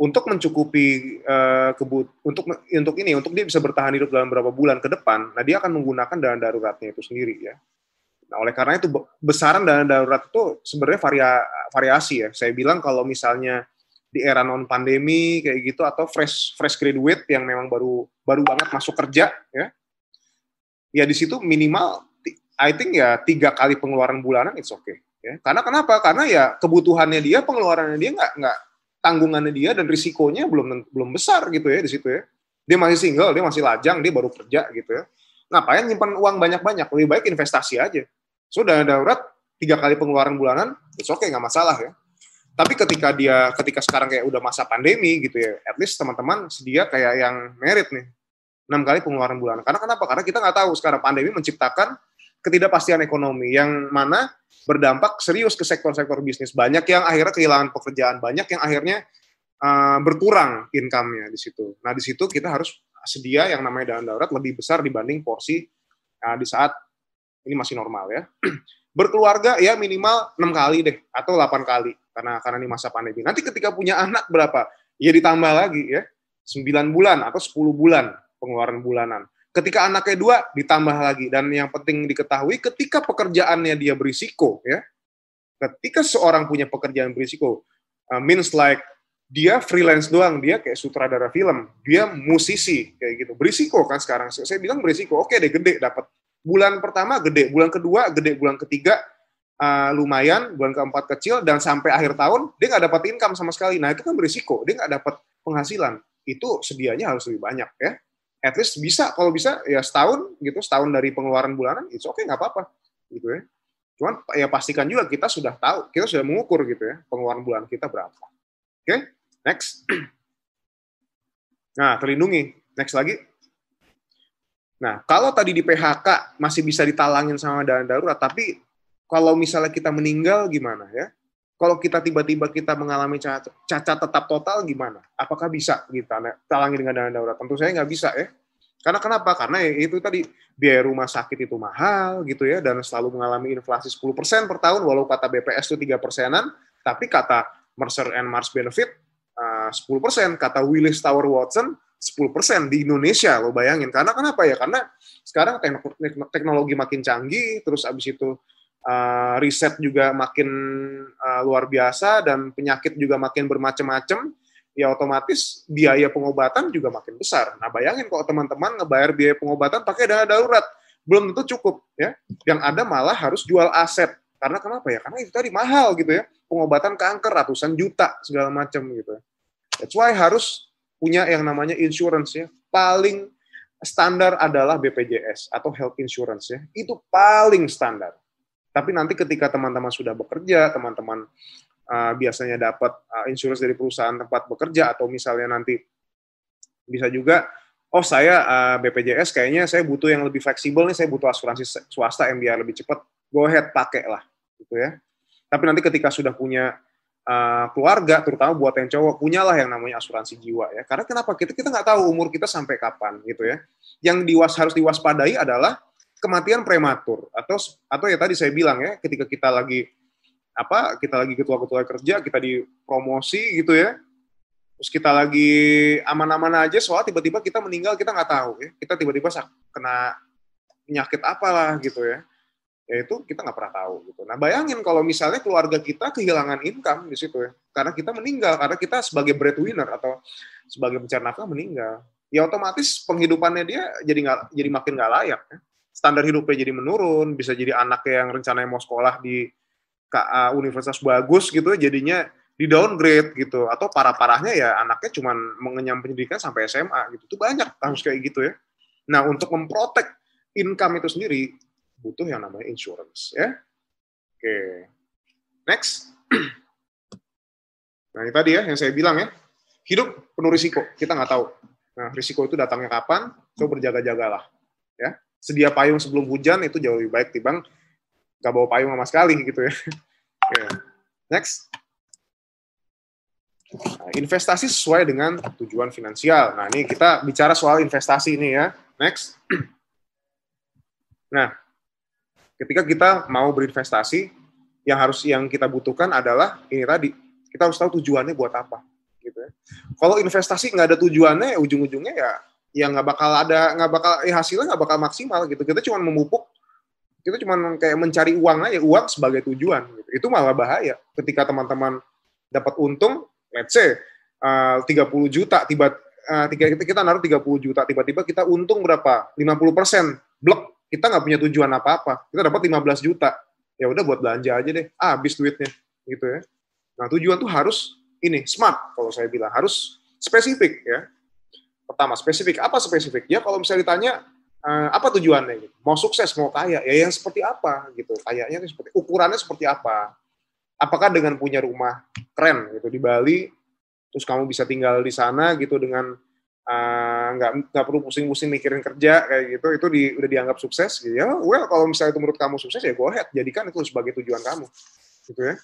untuk mencukupi uh, kebut untuk untuk ini untuk dia bisa bertahan hidup dalam beberapa bulan ke depan, nah dia akan menggunakan dana daruratnya itu sendiri ya. Nah, oleh karena itu besaran dana darurat itu sebenarnya varia, variasi ya. Saya bilang kalau misalnya di era non pandemi kayak gitu atau fresh fresh graduate yang memang baru baru banget masuk kerja ya. Ya di situ minimal I think ya tiga kali pengeluaran bulanan it's okay ya. Karena kenapa? Karena ya kebutuhannya dia, pengeluarannya dia nggak nggak tanggungannya dia dan risikonya belum belum besar gitu ya di situ ya. Dia masih single, dia masih lajang, dia baru kerja gitu ya. Ngapain nyimpan uang banyak-banyak? Lebih baik investasi aja So dana darurat tiga kali pengeluaran bulanan, it's okay nggak masalah ya. Tapi ketika dia ketika sekarang kayak udah masa pandemi gitu ya, at least teman-teman sedia kayak yang merit nih enam kali pengeluaran bulanan. Karena kenapa? Karena kita nggak tahu sekarang pandemi menciptakan ketidakpastian ekonomi yang mana berdampak serius ke sektor-sektor bisnis. Banyak yang akhirnya kehilangan pekerjaan, banyak yang akhirnya uh, berkurang income-nya di situ. Nah di situ kita harus sedia yang namanya dana darurat lebih besar dibanding porsi uh, di saat ini masih normal ya. [clears throat] Berkeluarga ya minimal enam kali deh atau 8 kali karena karena ini masa pandemi. Nanti ketika punya anak berapa? Ya ditambah lagi ya. 9 bulan atau 10 bulan pengeluaran bulanan. Ketika anaknya dua ditambah lagi dan yang penting diketahui ketika pekerjaannya dia berisiko ya. Ketika seorang punya pekerjaan berisiko uh, means like dia freelance doang, dia kayak sutradara film, dia musisi kayak gitu. Berisiko kan sekarang. Saya bilang berisiko. Oke deh gede dapat bulan pertama gede, bulan kedua gede, bulan ketiga uh, lumayan, bulan keempat kecil, dan sampai akhir tahun dia nggak dapat income sama sekali. Nah itu kan berisiko, dia nggak dapat penghasilan. Itu sedianya harus lebih banyak ya. At least bisa, kalau bisa ya setahun gitu, setahun dari pengeluaran bulanan, itu oke okay, nggak apa-apa gitu ya. Cuman ya pastikan juga kita sudah tahu, kita sudah mengukur gitu ya pengeluaran bulan kita berapa. Oke, okay? next. Nah, terlindungi. Next lagi. Nah, kalau tadi di PHK masih bisa ditalangin sama dana darurat, tapi kalau misalnya kita meninggal gimana ya? Kalau kita tiba-tiba kita mengalami cacat, cacat tetap total gimana? Apakah bisa kita talangi dengan dana darurat? Tentu saya nggak bisa ya. Karena kenapa? Karena ya itu tadi biaya rumah sakit itu mahal gitu ya dan selalu mengalami inflasi 10% per tahun walau kata BPS itu 3 persenan, tapi kata Mercer and Mars Benefit uh, 10%, kata Willis Tower Watson 10% di Indonesia lo bayangin. Karena kenapa ya? Karena sekarang teknologi makin canggih, terus abis itu uh, riset juga makin uh, luar biasa dan penyakit juga makin bermacam-macam, ya otomatis biaya pengobatan juga makin besar. Nah bayangin kalau teman-teman ngebayar biaya pengobatan pakai dana darurat, belum tentu cukup ya. Yang ada malah harus jual aset. Karena kenapa ya? Karena itu tadi mahal gitu ya. Pengobatan kanker ratusan juta segala macam gitu. That's why harus punya yang namanya insurance ya. Paling standar adalah BPJS atau health insurance ya. Itu paling standar. Tapi nanti ketika teman-teman sudah bekerja, teman-teman uh, biasanya dapat uh, insurance dari perusahaan tempat bekerja atau misalnya nanti bisa juga oh saya uh, BPJS kayaknya saya butuh yang lebih fleksibel nih saya butuh asuransi swasta yang biar lebih cepat go ahead pakai lah gitu ya. Tapi nanti ketika sudah punya uh, keluarga terutama buat yang cowok punyalah yang namanya asuransi jiwa ya. Karena kenapa? Kita kita nggak tahu umur kita sampai kapan gitu ya. Yang diwas harus diwaspadai adalah kematian prematur. Atau atau ya tadi saya bilang ya ketika kita lagi apa kita lagi ketua-ketua kerja kita dipromosi gitu ya. Terus kita lagi aman-aman aja soal tiba-tiba kita meninggal kita nggak tahu ya. Kita tiba-tiba kena penyakit apalah gitu ya. Ya itu kita nggak pernah tahu gitu. Nah bayangin kalau misalnya keluarga kita kehilangan income di situ ya. Karena kita meninggal karena kita sebagai breadwinner atau sebagai pencari nafkah meninggal. Ya otomatis penghidupannya dia jadi nggak jadi makin nggak layak ya standar hidupnya jadi menurun, bisa jadi anak yang rencananya mau sekolah di KA universitas bagus gitu, jadinya di downgrade gitu, atau parah-parahnya ya anaknya cuma mengenyam pendidikan sampai SMA gitu. Itu banyak harus kayak gitu ya. Nah untuk memprotek income itu sendiri butuh yang namanya insurance ya. Oke, next. [clears throat] Nah ini tadi ya yang saya bilang ya, hidup penuh risiko, kita nggak tahu. Nah risiko itu datangnya kapan, so berjaga-jagalah ya sedia payung sebelum hujan itu jauh lebih baik timbang nggak bawa payung sama sekali gitu ya. okay. [laughs] Next. Nah, investasi sesuai dengan tujuan finansial. Nah, ini kita bicara soal investasi ini ya. Next. [clears throat] Nah, ketika kita mau berinvestasi, yang harus yang kita butuhkan adalah ini tadi. Kita harus tahu tujuannya buat apa. Gitu ya. Kalau investasi nggak ada tujuannya, ujung-ujungnya ya ya nggak bakal ada nggak bakal ya hasilnya nggak bakal maksimal gitu. Kita cuma memupuk kita cuma kayak mencari uang aja uang sebagai tujuan gitu. itu malah bahaya. Ketika teman-teman dapat untung let's say uh, 30 juta tiba uh, kita naruh 30 juta tiba-tiba kita untung berapa? 50 persen. Blok kita nggak punya tujuan apa-apa. Kita dapat 15 juta. Ya udah buat belanja aja deh. Ah, habis duitnya. Gitu ya. Nah tujuan tuh harus ini smart kalau saya bilang. Harus spesifik ya Pertama, spesifik. Apa spesifik? Ya kalau misalnya ditanya, uh, apa tujuannya? Gitu. Mau sukses, mau kaya, ya yang seperti apa? gitu. Kayaknya seperti ukurannya seperti apa? Apakah dengan punya rumah keren gitu di Bali, terus kamu bisa tinggal di sana gitu dengan uh, nggak nggak perlu pusing-pusing mikirin kerja kayak gitu, itu di, udah dianggap sukses gitu ya. Well, kalau misalnya itu menurut kamu sukses ya go ahead, jadikan itu sebagai tujuan kamu, gitu ya.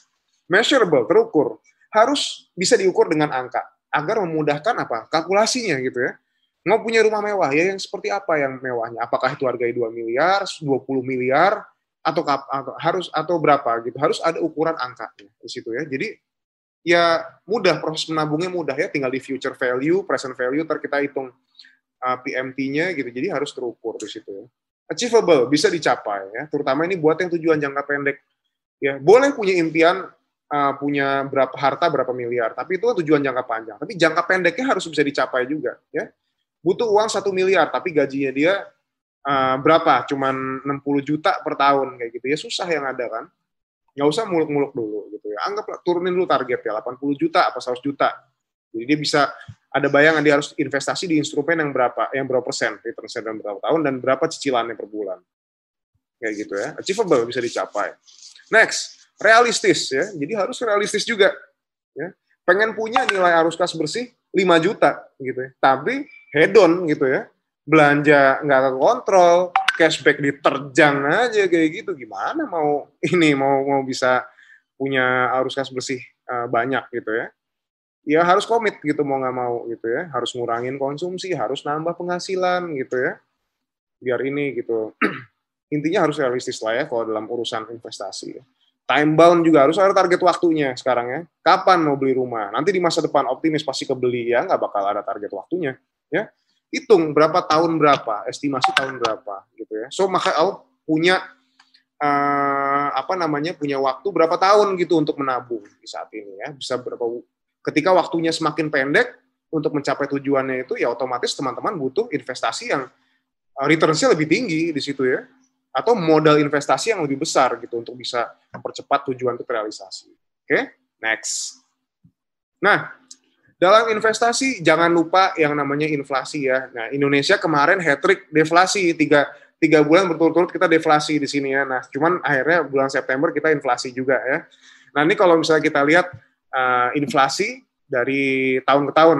Measurable, terukur, harus bisa diukur dengan angka agar memudahkan apa kalkulasinya gitu ya mau punya rumah mewah. Ya yang seperti apa yang mewahnya? Apakah itu harganya 2 miliar 20 miliar atau, atau harus atau berapa gitu? Harus ada ukuran angkanya di situ ya. Jadi ya mudah. Proses menabungnya mudah ya. Tinggal di future value present value ter kita hitung uh, PMT-nya gitu. Jadi harus terukur di situ ya. Achievable bisa dicapai ya. Terutama ini buat yang tujuan jangka pendek. Ya boleh punya impian uh, punya berapa harta berapa miliar, tapi itu kan tujuan jangka panjang. Tapi jangka pendeknya harus bisa dicapai juga, ya. Butuh uang satu miliar, tapi gajinya dia uh, berapa? Cuman 60 juta per tahun kayak gitu ya susah yang ada kan. nggak usah muluk-muluk dulu gitu ya. Anggaplah turunin dulu target ya 80 juta apa 100 juta. Jadi dia bisa ada bayangan dia harus investasi di instrumen yang berapa, yang berapa persen, return dalam berapa tahun dan berapa cicilannya per bulan. Kayak gitu ya. Achievable bisa dicapai. Next, realistis ya. Jadi harus realistis juga. Ya. Pengen punya nilai arus kas bersih 5 juta gitu ya. Tapi hedon gitu ya. Belanja nggak kontrol, cashback diterjang aja kayak gitu. Gimana mau [laughs] ini mau mau bisa punya arus kas bersih uh, banyak gitu ya? Ya harus komit gitu mau nggak mau gitu ya. Harus ngurangin konsumsi harus nambah penghasilan gitu ya. Biar ini gitu. [clears throat] Intinya harus realistis lah ya kalau dalam urusan investasi time bound juga harus ada target waktunya sekarang ya. Kapan mau beli rumah? Nanti di masa depan optimis pasti kebeli ya nggak bakal ada target waktunya ya hitung berapa tahun berapa, estimasi tahun berapa gitu ya. So maka aku punya uh, apa namanya punya waktu berapa tahun gitu untuk menabung di saat ini ya. Bisa berapa ketika waktunya semakin pendek untuk mencapai tujuannya itu ya otomatis teman-teman butuh investasi yang uh, returns-nya lebih tinggi di situ ya atau modal investasi yang lebih besar gitu untuk bisa mempercepat tujuan itu terrealisasi. Oke, okay? next. Nah, dalam investasi jangan lupa yang namanya inflasi ya. Nah Indonesia kemarin hat trick deflasi tiga tiga bulan berturut-turut kita deflasi di sini ya. Nah cuman akhirnya bulan September kita inflasi juga ya. Nah ini kalau misalnya kita lihat uh, inflasi dari tahun ke tahun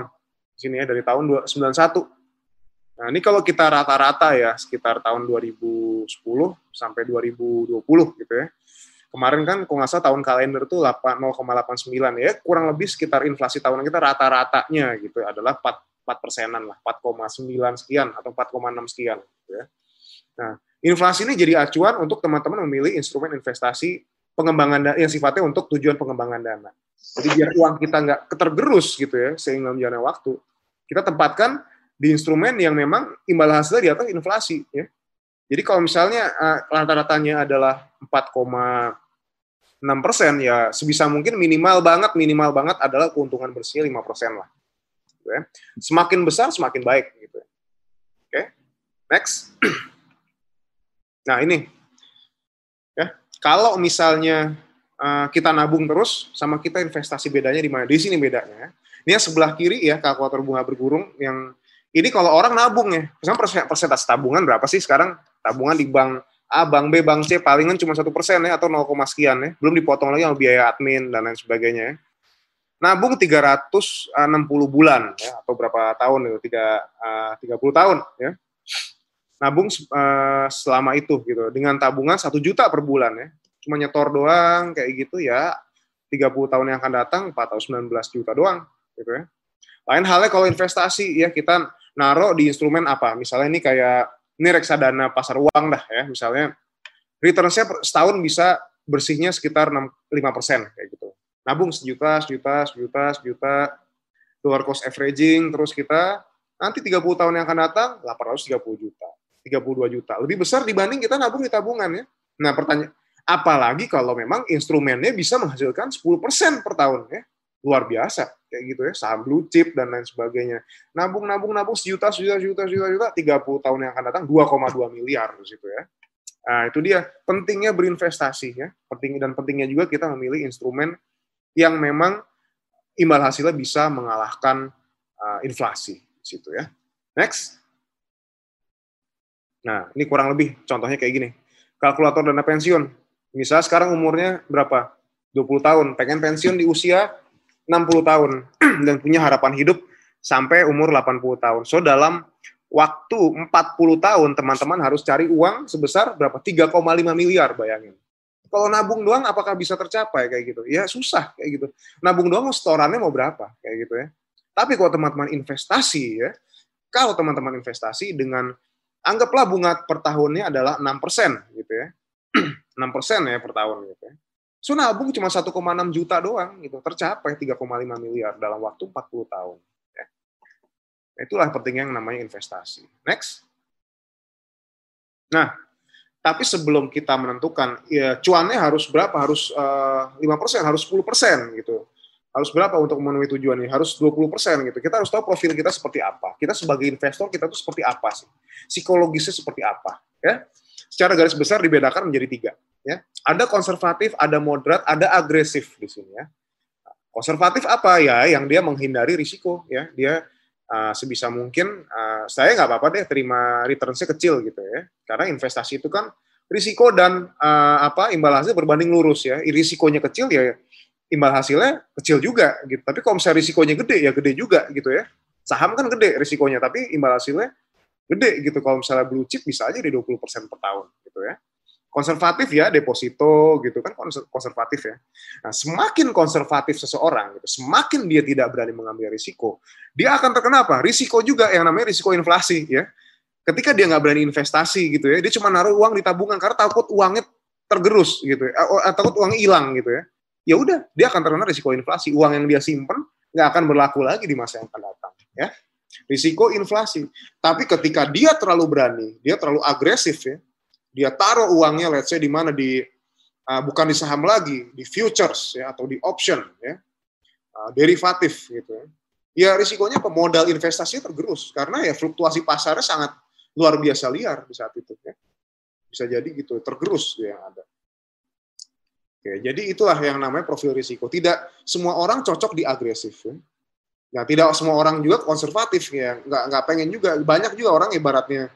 di sini ya dari tahun 91. Nah ini kalau kita rata-rata ya sekitar tahun 2010 sampai 2020 gitu ya kemarin kan kalau nggak salah tahun kalender tuh 0,89 ya kurang lebih sekitar inflasi tahunan kita rata-ratanya gitu adalah 4 4 persenan lah 4,9 sekian atau 4,6 sekian gitu ya. Nah inflasi ini jadi acuan untuk teman-teman memilih instrumen investasi pengembangan dana yang sifatnya untuk tujuan pengembangan dana. Jadi biar uang kita nggak ketergerus gitu ya sehingga menjalani waktu kita tempatkan di instrumen yang memang imbal hasilnya di atas inflasi ya. Jadi kalau misalnya uh, rata-ratanya adalah 4, 6 persen ya sebisa mungkin minimal banget minimal banget adalah keuntungan bersih 5 persen lah. Gitu ya. Semakin besar semakin baik gitu. Ya. Oke, okay. next. [clears throat] Nah ini ya kalau misalnya uh, kita nabung terus sama kita investasi bedanya di mana? Di sini bedanya. Ya. Ini yang sebelah kiri ya kalkulator bunga bergurung yang ini kalau orang nabung ya, misalnya persentase tabungan berapa sih sekarang tabungan di bank A, Bank B, Bank C palingan cuma satu persen ya atau 0, sekian ya. Belum dipotong lagi sama biaya admin dan lain sebagainya ya. Nabung 360 bulan ya atau berapa tahun itu? Tiga, uh, 30 tahun ya. Nabung uh, selama itu gitu. Dengan tabungan satu juta per bulan ya. Cuma nyetor doang kayak gitu ya. 30 tahun yang akan datang 4 atau 19 juta doang gitu ya. Lain halnya kalau investasi ya kita naruh di instrumen apa? Misalnya ini kayak ini reksadana pasar uang dah ya misalnya return-nya setahun bisa bersihnya sekitar 5 persen kayak gitu. Nabung sejuta, sejuta, sejuta, sejuta, dollar cost averaging, terus kita nanti 30 tahun yang akan datang 830 juta, 32 juta. Lebih besar dibanding kita nabung di tabungan ya. Nah pertanyaan, apalagi kalau memang instrumennya bisa menghasilkan 10 persen per tahun ya luar biasa kayak gitu ya saham blue chip dan lain sebagainya. Nabung nabung nabung sejuta sejuta sejuta sejuta sejuta 30 tahun yang akan datang 2,2 miliar di situ ya. Nah itu dia pentingnya berinvestasi ya penting dan pentingnya juga kita memilih instrumen yang memang imbal hasilnya bisa mengalahkan uh, inflasi situ ya. Next. Nah ini kurang lebih contohnya kayak gini. Kalkulator dana pensiun. Misalnya sekarang umurnya berapa? 20 tahun. Pengen pensiun di usia 60 tahun [clears throat] dan punya harapan hidup sampai umur 80 tahun. So dalam waktu 40 tahun teman-teman harus cari uang sebesar berapa? 3,5 miliar bayangin. Kalau nabung doang apakah bisa tercapai kayak gitu? Ya susah kayak gitu. Nabung doang setorannya mau berapa kayak gitu ya. Tapi kalau teman-teman investasi ya, kalau teman-teman investasi dengan anggaplah bunga per tahunnya adalah 6% gitu ya. [clears throat] 6% ya per tahun gitu ya. So nabung cuma 1,6 juta doang gitu, tercapai 3,5 miliar dalam waktu 40 tahun. Ya. Itulah pentingnya yang namanya investasi. Next. Nah, tapi sebelum kita menentukan ya cuannya harus berapa? Harus uh, eh, 5%, harus 10% gitu. Harus berapa untuk memenuhi tujuan ini? Harus 20% gitu. Kita harus tahu profil kita seperti apa. Kita sebagai investor kita tuh seperti apa sih? Psikologisnya seperti apa, ya? Secara garis besar dibedakan menjadi tiga ya. Ada konservatif, ada moderat, ada agresif di sini ya. Konservatif apa ya? Yang dia menghindari risiko ya. Dia uh, sebisa mungkin uh, saya nggak apa-apa deh terima returns-nya kecil gitu ya. Karena investasi itu kan risiko dan uh, apa imbal hasil berbanding lurus ya. Risikonya kecil ya imbal hasilnya kecil juga gitu. Tapi kalau misalnya risikonya gede ya gede juga gitu ya. Saham kan gede risikonya tapi imbal hasilnya gede gitu. Kalau misalnya blue chip bisa aja di 20% per tahun gitu ya. Konservatif ya deposito gitu kan konservatif ya. Nah, semakin konservatif seseorang gitu, semakin dia tidak berani mengambil risiko, dia akan terkena apa? Risiko juga yang namanya risiko inflasi ya. Ketika dia nggak berani investasi gitu ya, dia cuma naruh uang di tabungan karena takut uangnya tergerus gitu ya, eh, takut uang hilang gitu ya ya udah dia akan terkena risiko inflasi. Uang yang dia simpen nggak akan berlaku lagi di masa yang akan datang. Ya, risiko inflasi. Tapi ketika dia terlalu berani, dia terlalu agresif ya, dia taruh uangnya, let's say di mana di uh, bukan di saham lagi, di futures ya atau di option ya, uh, derivatif gitu ya. Ya risikonya pemodal investasi tergerus karena ya fluktuasi pasarnya sangat luar biasa liar di saat itu ya. Bisa jadi gitu tergerus yang ada. Oke, jadi itulah yang namanya profil risiko. Tidak semua orang cocok di agresif. Ya. Nah, tidak semua orang juga konservatif ya. Nggak, nggak pengen juga. Banyak juga orang ibaratnya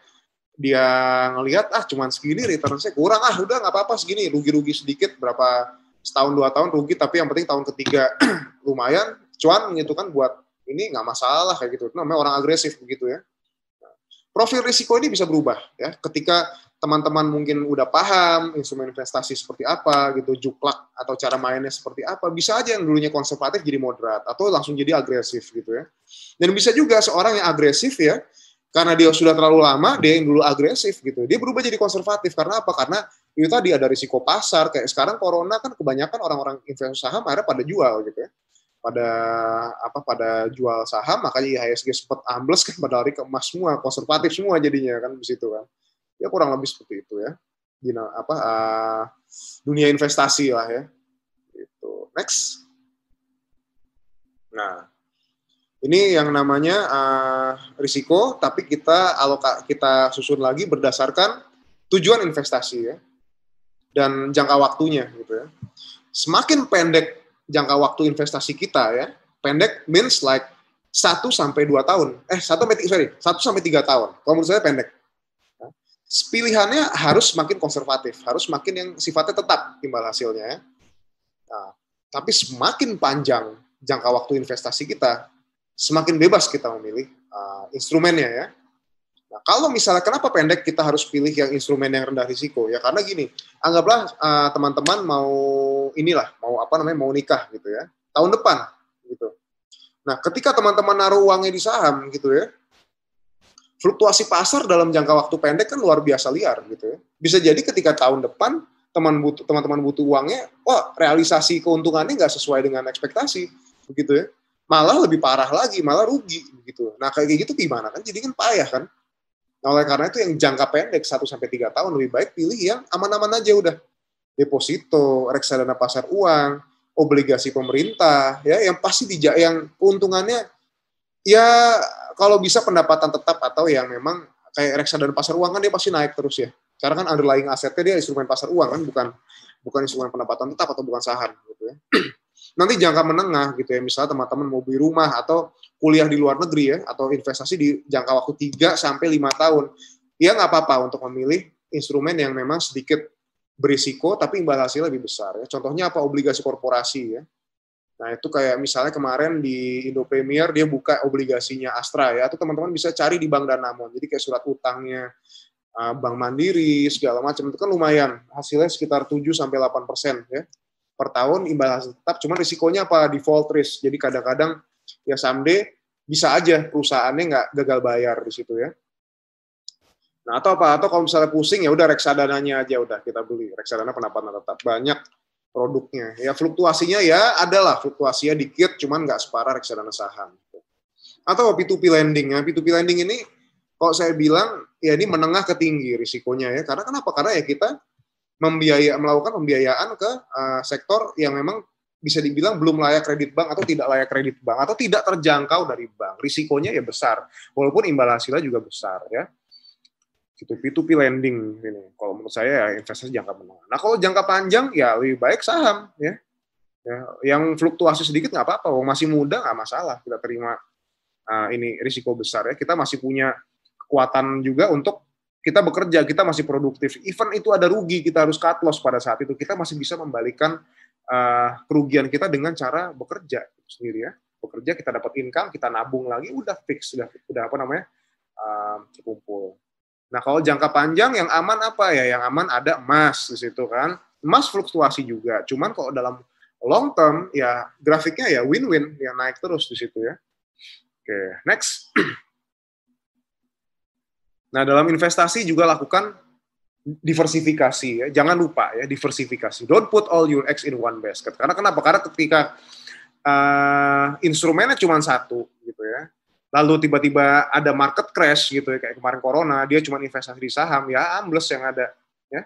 dia ngelihat ah cuman segini return-nya kurang ah udah nggak apa-apa segini rugi-rugi sedikit berapa setahun dua tahun rugi tapi yang penting tahun ketiga [clears throat] lumayan cuan gitu kan buat ini nggak masalah kayak gitu itu namanya orang agresif begitu ya profil risiko ini bisa berubah ya ketika teman-teman mungkin udah paham instrumen investasi seperti apa gitu, juklak atau cara mainnya seperti apa, bisa aja yang dulunya konservatif jadi moderat atau langsung jadi agresif gitu ya. Dan bisa juga seorang yang agresif ya, karena dia sudah terlalu lama, dia yang dulu agresif gitu. Dia berubah jadi konservatif. Karena apa? Karena itu tadi ada risiko pasar. Kayak sekarang corona kan kebanyakan orang-orang investor saham akhirnya pada jual gitu ya. Pada apa pada jual saham. Makanya IHSG sempat ambles kan pada hari ke emas semua, konservatif semua jadinya kan di situ kan. Ya kurang lebih seperti itu ya. Di apa uh, dunia investasi lah ya. Itu next. Nah ini yang namanya uh, risiko tapi kita aloka kita susun lagi berdasarkan tujuan investasi ya dan jangka waktunya gitu ya semakin pendek jangka waktu investasi kita ya pendek means like 1 sampai 2 tahun. Eh, 1 sampai sorry, 1 sampai 3 tahun. Kalau menurut saya pendek pilihannya harus semakin konservatif, harus semakin yang sifatnya tetap imbal hasilnya. Nah, tapi semakin panjang jangka waktu investasi kita, semakin bebas kita memilih uh, instrumennya ya. Nah, kalau misalnya kenapa pendek kita harus pilih yang instrumen yang rendah risiko ya karena gini, anggaplah uh, teman-teman mau inilah mau apa namanya mau nikah gitu ya tahun depan gitu. Nah, ketika teman-teman naruh uangnya di saham gitu ya, fluktuasi pasar dalam jangka waktu pendek kan luar biasa liar gitu ya. Bisa jadi ketika tahun depan teman butuh teman-teman butuh uangnya, wah realisasi keuntungannya nggak sesuai dengan ekspektasi, begitu ya. Malah lebih parah lagi, malah rugi begitu. Nah kayak gitu gimana kan? Jadi kan payah kan. Nah, oleh karena itu yang jangka pendek 1 sampai tiga tahun lebih baik pilih yang aman-aman aja udah. Deposito, reksadana pasar uang, obligasi pemerintah, ya yang pasti di yang keuntungannya ya kalau bisa pendapatan tetap atau yang memang kayak reksadana pasar uang kan dia pasti naik terus ya. Karena kan underlying asetnya dia instrumen pasar uang kan bukan bukan instrumen pendapatan tetap atau bukan saham gitu ya. Nanti jangka menengah gitu ya, misalnya teman-teman mau beli rumah atau kuliah di luar negeri ya atau investasi di jangka waktu 3 sampai 5 tahun. Ya nggak apa-apa untuk memilih instrumen yang memang sedikit berisiko tapi imbal hasilnya lebih besar ya. Contohnya apa obligasi korporasi ya Nah, itu kayak misalnya kemarin di Indo Premier dia buka obligasinya Astra ya, atau teman-teman bisa cari di Bank Danamon. Jadi kayak surat utangnya uh, Bank Mandiri segala macam itu kan lumayan. Hasilnya sekitar 7 sampai 8 persen ya per tahun imbal hasil tetap. Cuma risikonya apa? Default risk. Jadi kadang-kadang ya someday bisa aja perusahaannya nggak gagal bayar di situ ya. Nah, atau apa? Atau kalau misalnya pusing ya udah reksadananya aja udah kita beli. Reksadana pendapatan tetap banyak produknya. Ya fluktuasinya ya adalah fluktuasinya dikit, cuman nggak separah reksadana saham. Atau P2P lending ya, P2P lending ini kalau saya bilang ya ini menengah ke tinggi risikonya ya. Karena kenapa? Karena ya kita membiaya melakukan pembiayaan ke uh, sektor yang memang bisa dibilang belum layak kredit bank atau tidak layak kredit bank atau tidak terjangkau dari bank. Risikonya ya besar, walaupun imbal hasilnya juga besar ya. Gitu, P2P lending ini. Kalau menurut saya ya investasi jangka menengah. Nah kalau jangka panjang ya lebih baik saham ya. ya yang fluktuasi sedikit nggak apa-apa. Masih muda nggak masalah kita terima uh, ini risiko besar ya. Kita masih punya kekuatan juga untuk kita bekerja, kita masih produktif. Even itu ada rugi, kita harus cut loss pada saat itu. Kita masih bisa membalikan uh, kerugian kita dengan cara bekerja sendiri ya. Bekerja kita dapat income, kita nabung lagi, udah fix, udah udah apa namanya uh, kumpul. Nah, kalau jangka panjang yang aman apa ya? Yang aman ada emas di situ kan. Emas fluktuasi juga. Cuman kalau dalam long term ya grafiknya ya win-win, ya naik terus di situ ya. Oke, next. [clears throat] Nah, dalam investasi juga lakukan diversifikasi ya. Jangan lupa ya diversifikasi. Don't put all your eggs in one basket. Karena kenapa? Karena ketika uh, instrumennya cuma satu gitu ya lalu tiba-tiba ada market crash gitu ya kayak kemarin corona dia cuma investasi di saham ya ambles yang ada ya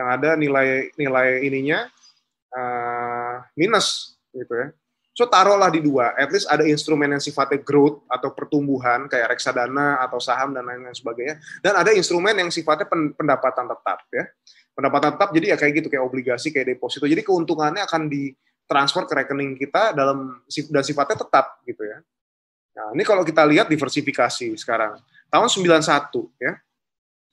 yang ada nilai nilai ininya uh, minus gitu ya so taruhlah di dua at least ada instrumen yang sifatnya growth atau pertumbuhan kayak reksadana atau saham dan lain-lain sebagainya dan ada instrumen yang sifatnya pendapatan tetap ya pendapatan tetap jadi ya kayak gitu kayak obligasi kayak deposito jadi keuntungannya akan ditransfer ke rekening kita dalam dan sifatnya tetap gitu ya Nah, ini kalau kita lihat diversifikasi sekarang. Tahun 91 ya.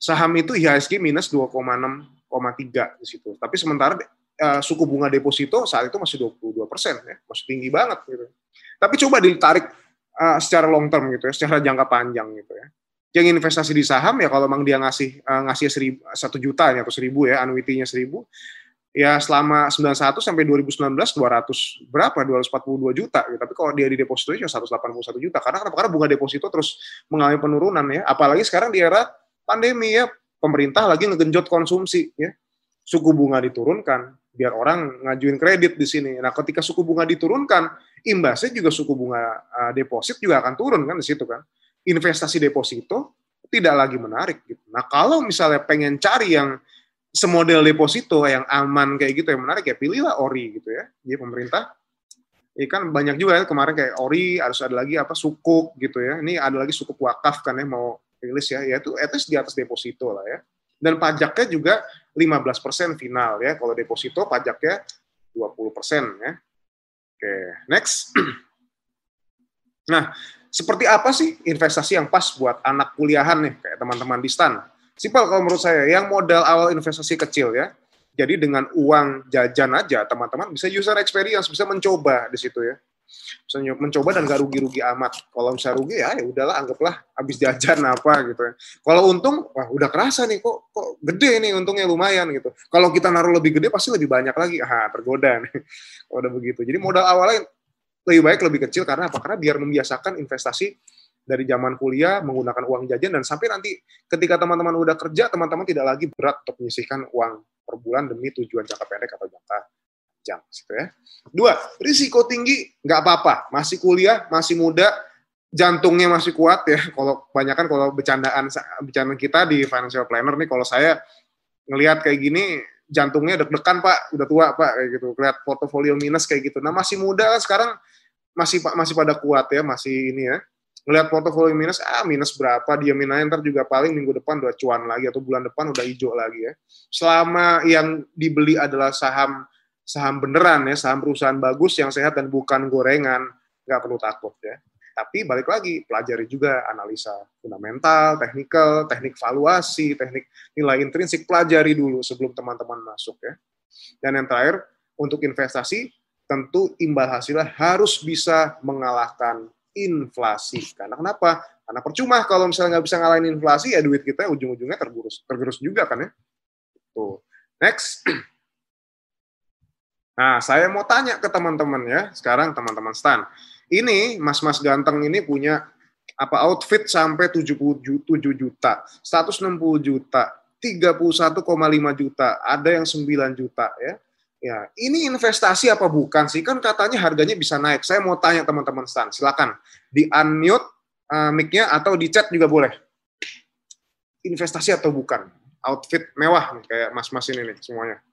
Saham itu IHSG minus 2,6,3 di situ. Tapi sementara uh, suku bunga deposito saat itu masih 22 persen ya, masih tinggi banget gitu. Tapi coba ditarik uh, secara long term gitu ya, secara jangka panjang gitu ya. Yang investasi di saham ya kalau memang dia ngasih uh, ngasih seribu, satu juta ya, atau seribu ya, annuity-nya seribu, ya selama 91 sampai 2019 200 berapa 242 juta gitu. Tapi kalau dia di deposito cuma 181 juta. Karena kenapa? Karena bunga deposito terus mengalami penurunan ya. Apalagi sekarang di era pandemi ya, pemerintah lagi ngegenjot konsumsi ya. Suku bunga diturunkan biar orang ngajuin kredit di sini. Nah, ketika suku bunga diturunkan, imbasnya juga suku bunga uh, deposit juga akan turun kan di situ kan. Investasi deposito tidak lagi menarik gitu. Nah, kalau misalnya pengen cari yang semodel deposito yang aman kayak gitu yang menarik ya pilihlah ori gitu ya jadi pemerintah ya kan banyak juga ya kemarin kayak ori harus ada lagi apa sukuk gitu ya ini ada lagi sukuk wakaf kan ya mau rilis ya ya itu at di atas deposito lah ya dan pajaknya juga 15% final ya kalau deposito pajaknya 20% ya oke next [clears throat] nah seperti apa sih investasi yang pas buat anak kuliahan nih kayak teman-teman di STAN Simpel kalau menurut saya, yang modal awal investasi kecil ya. Jadi dengan uang jajan aja teman-teman bisa user experience, bisa mencoba di situ ya. Bisa mencoba dan gak rugi-rugi amat. Kalau misalnya rugi ya ya udahlah anggaplah habis jajan apa gitu ya. Kalau untung wah udah kerasa nih kok kok gede nih untungnya lumayan gitu. Kalau kita naruh lebih gede pasti lebih banyak lagi. Ah, tergoda nih. [laughs] Kalau udah begitu. Jadi modal awalnya lebih baik lebih kecil karena apa? Karena biar membiasakan investasi dari zaman kuliah menggunakan uang jajan dan sampai nanti ketika teman-teman udah kerja teman-teman tidak lagi berat untuk menyisihkan uang per bulan demi tujuan jangka pendek atau jangka panjang gitu ya. Dua, risiko tinggi nggak apa-apa, masih kuliah, masih muda, jantungnya masih kuat ya. [laughs] Kalau kebanyakan kalau bercandaan bercandaan kita di financial planner nih kalau saya ngelihat kayak gini jantungnya deg-degan Pak, udah tua Pak kayak gitu. Lihat portofolio minus kayak gitu. Nah, masih muda sekarang masih masih pada kuat ya, masih ini ya ngelihat portofolio minus, ah minus berapa, dia aja, ntar juga paling minggu depan udah cuan lagi, atau bulan depan udah hijau lagi ya. Selama yang dibeli adalah saham saham beneran ya, saham perusahaan bagus yang sehat dan bukan gorengan, nggak perlu takut ya. Tapi balik lagi, pelajari juga analisa fundamental, teknikal, teknik valuasi, teknik nilai intrinsik, pelajari dulu sebelum teman-teman masuk ya. Dan yang terakhir, untuk investasi, tentu imbal hasilnya harus bisa mengalahkan inflasi. Karena kenapa? Karena percuma kalau misalnya nggak bisa ngalahin inflasi, ya duit kita ujung-ujungnya tergerus, tergerus juga kan ya. Tuh. Next. [clears throat] Nah, saya mau tanya ke teman-teman ya, sekarang teman-teman Stan. Ini mas-mas ganteng ini punya apa outfit sampai 77 juta, 160 juta, 31,5 juta, ada yang 9 juta ya. Ya, ini investasi apa bukan sih? Kan katanya harganya bisa naik. Saya mau tanya teman-teman Stan, silakan di unmute uh, mic-nya atau di chat juga boleh. Investasi atau bukan? Outfit mewah kayak mas-mas ini nih semuanya.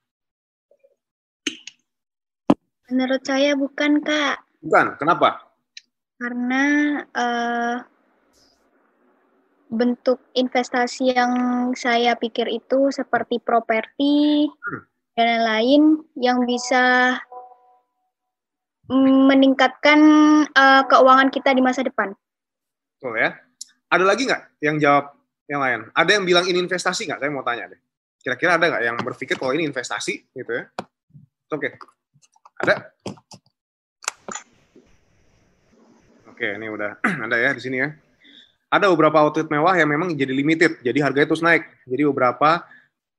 Menurut saya bukan, Kak. Bukan, kenapa? Karena uh, bentuk investasi yang saya pikir itu seperti properti Hmm. dan lain-lain yang bisa meningkatkan uh, keuangan kita di masa depan. Betul ya. Ada lagi nggak yang jawab yang lain? Ada yang bilang ini investasi nggak? Saya mau tanya deh. Kira-kira ada nggak yang berpikir kalau ini investasi gitu ya? Oke. Ada? Oke, ini udah [clears throat] ada ya di sini ya. Ada beberapa outfit mewah yang memang jadi limited, jadi harganya terus naik. Jadi beberapa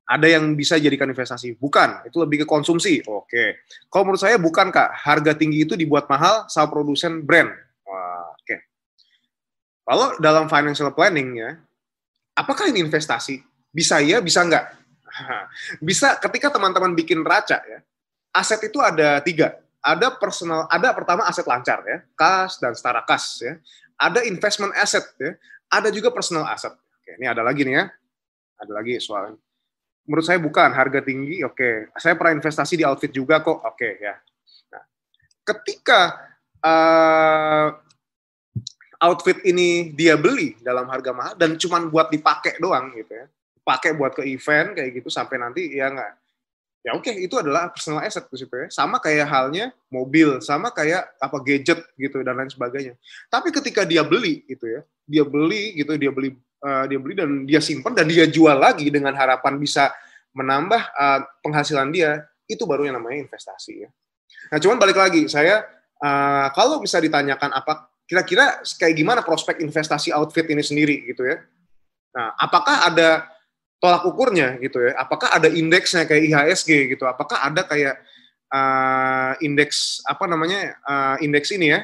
ada yang bisa jadikan investasi. Bukan, itu lebih ke konsumsi. Oke. Kalau menurut saya bukan, Kak. Harga tinggi itu dibuat mahal sama produsen brand. Wah, oke. Kalau dalam financial planning ya, apakah ini investasi? Bisa ya, bisa enggak? [laughs] bisa ketika teman-teman bikin raca ya. Aset itu ada tiga. Ada personal, ada pertama aset lancar ya, kas dan setara kas ya. Ada investment asset ya. Ada juga personal asset. Oke, ini ada lagi nih ya. Ada lagi soal menurut saya bukan harga tinggi oke saya pernah investasi di outfit juga kok oke ya nah, ketika uh, outfit ini dia beli dalam harga mahal dan cuman buat dipakai doang gitu ya pakai buat ke event kayak gitu sampai nanti ya nggak ya oke okay, itu adalah personal asset gitu ya sama kayak halnya mobil sama kayak apa gadget gitu dan lain sebagainya tapi ketika dia beli gitu ya dia beli gitu dia beli uh, dia beli dan dia simpan dan dia jual lagi dengan harapan bisa menambah uh, penghasilan dia itu baru yang namanya investasi ya. Nah cuman balik lagi saya uh, kalau bisa ditanyakan apa kira-kira kayak gimana prospek investasi outfit ini sendiri gitu ya. Nah apakah ada tolak ukurnya gitu ya? Apakah ada indeksnya kayak IHSG gitu? Apakah ada kayak uh, indeks apa namanya uh, indeks ini ya?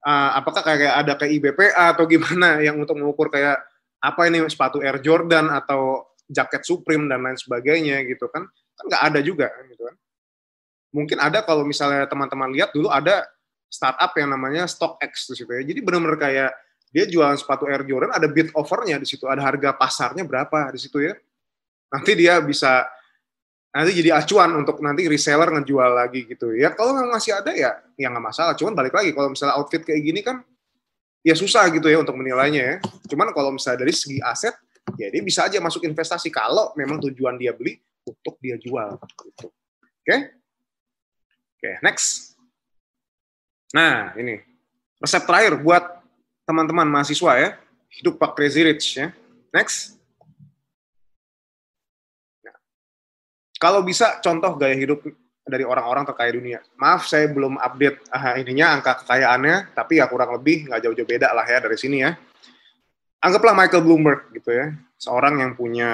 Uh, apakah kayak ada kayak IBPA atau gimana [laughs] yang untuk mengukur kayak apa ini sepatu Air Jordan atau jaket Supreme dan lain sebagainya gitu kan kan nggak ada juga gitu kan mungkin ada kalau misalnya teman-teman lihat dulu ada startup yang namanya StockX di situ ya jadi benar-benar kayak dia jualan sepatu Air Jordan ada bid overnya di situ ada harga pasarnya berapa di situ ya nanti dia bisa nanti jadi acuan untuk nanti reseller ngejual lagi gitu ya kalau memang masih ada ya ya nggak masalah cuman balik lagi kalau misalnya outfit kayak gini kan ya susah gitu ya untuk menilainya ya. Cuman kalau misalnya dari segi aset, ya dia bisa aja masuk investasi kalau memang tujuan dia beli untuk dia jual. Gitu. Oke? Okay? Oke, okay, next. Nah, ini resep terakhir buat teman-teman mahasiswa ya. Hidup Pak Crazy Rich ya. Next. Nah, kalau bisa contoh gaya hidup dari orang-orang terkaya dunia. Maaf saya belum update uh, ininya angka kekayaannya, tapi ya kurang lebih nggak jauh-jauh beda lah ya dari sini ya. Anggaplah Michael Bloomberg gitu ya, seorang yang punya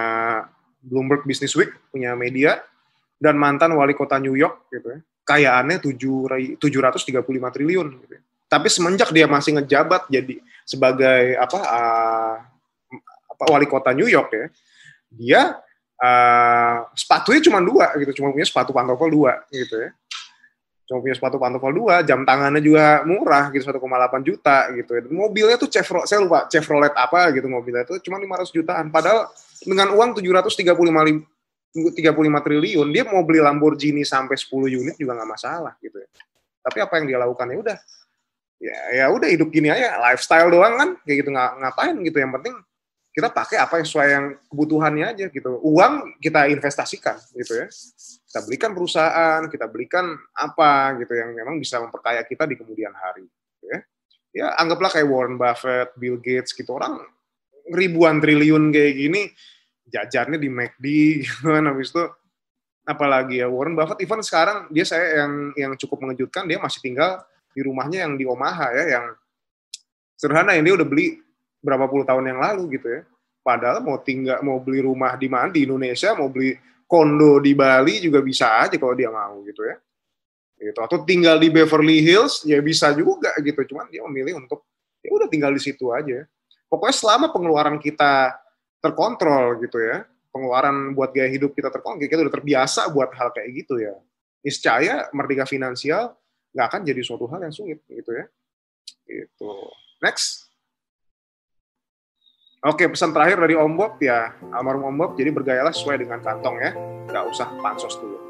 Bloomberg Business Week, punya media, dan mantan wali kota New York gitu ya. Kayaannya 7, 735 triliun gitu ya. Tapi semenjak dia masih ngejabat jadi sebagai apa uh, apa wali kota New York ya, dia uh, sepatunya cuma dua gitu, cuma punya sepatu pantofel dua gitu ya. Cuma punya sepatu pantofel dua, jam tangannya juga murah gitu 1,8 juta gitu. Ya. Mobilnya tuh Chevrolet, saya lupa Chevrolet apa gitu mobilnya itu cuma 500 jutaan. Padahal dengan uang 735 35 triliun, dia mau beli Lamborghini sampai 10 unit juga nggak masalah gitu ya. Tapi apa yang dia lakukan ya udah ya ya udah hidup gini aja, lifestyle doang kan kayak gitu nggak ngapain gitu. Yang penting kita pakai apa yang sesuai yang kebutuhannya aja gitu. Uang kita investasikan gitu ya. Kita belikan perusahaan, kita belikan apa gitu yang memang bisa memperkaya kita di kemudian hari. Gitu ya. ya anggaplah kayak Warren Buffett, Bill Gates gitu orang ribuan triliun kayak gini jajarnya di McD [laughs] gitu kan habis itu apalagi ya Warren Buffett even sekarang dia saya yang yang cukup mengejutkan dia masih tinggal di rumahnya yang di Omaha ya yang sederhana dia udah beli berapa puluh tahun yang lalu gitu ya. Padahal mau tinggal mau beli rumah di mana di Indonesia, mau beli kondo di Bali juga bisa aja kalau dia mau gitu ya. Gitu. Atau tinggal di Beverly Hills ya bisa juga gitu. Cuman dia memilih untuk ya udah tinggal di situ aja. Pokoknya selama pengeluaran kita terkontrol gitu ya, pengeluaran buat gaya hidup kita terkontrol, kita udah terbiasa buat hal kayak gitu ya. Niscaya merdeka finansial nggak akan jadi suatu hal yang sulit gitu ya. Gitu. Next. Oke, pesan terakhir dari Om Bob ya, almarhum Om Bob, jadi bergayalah sesuai dengan kantong ya, nggak usah pansos dulu.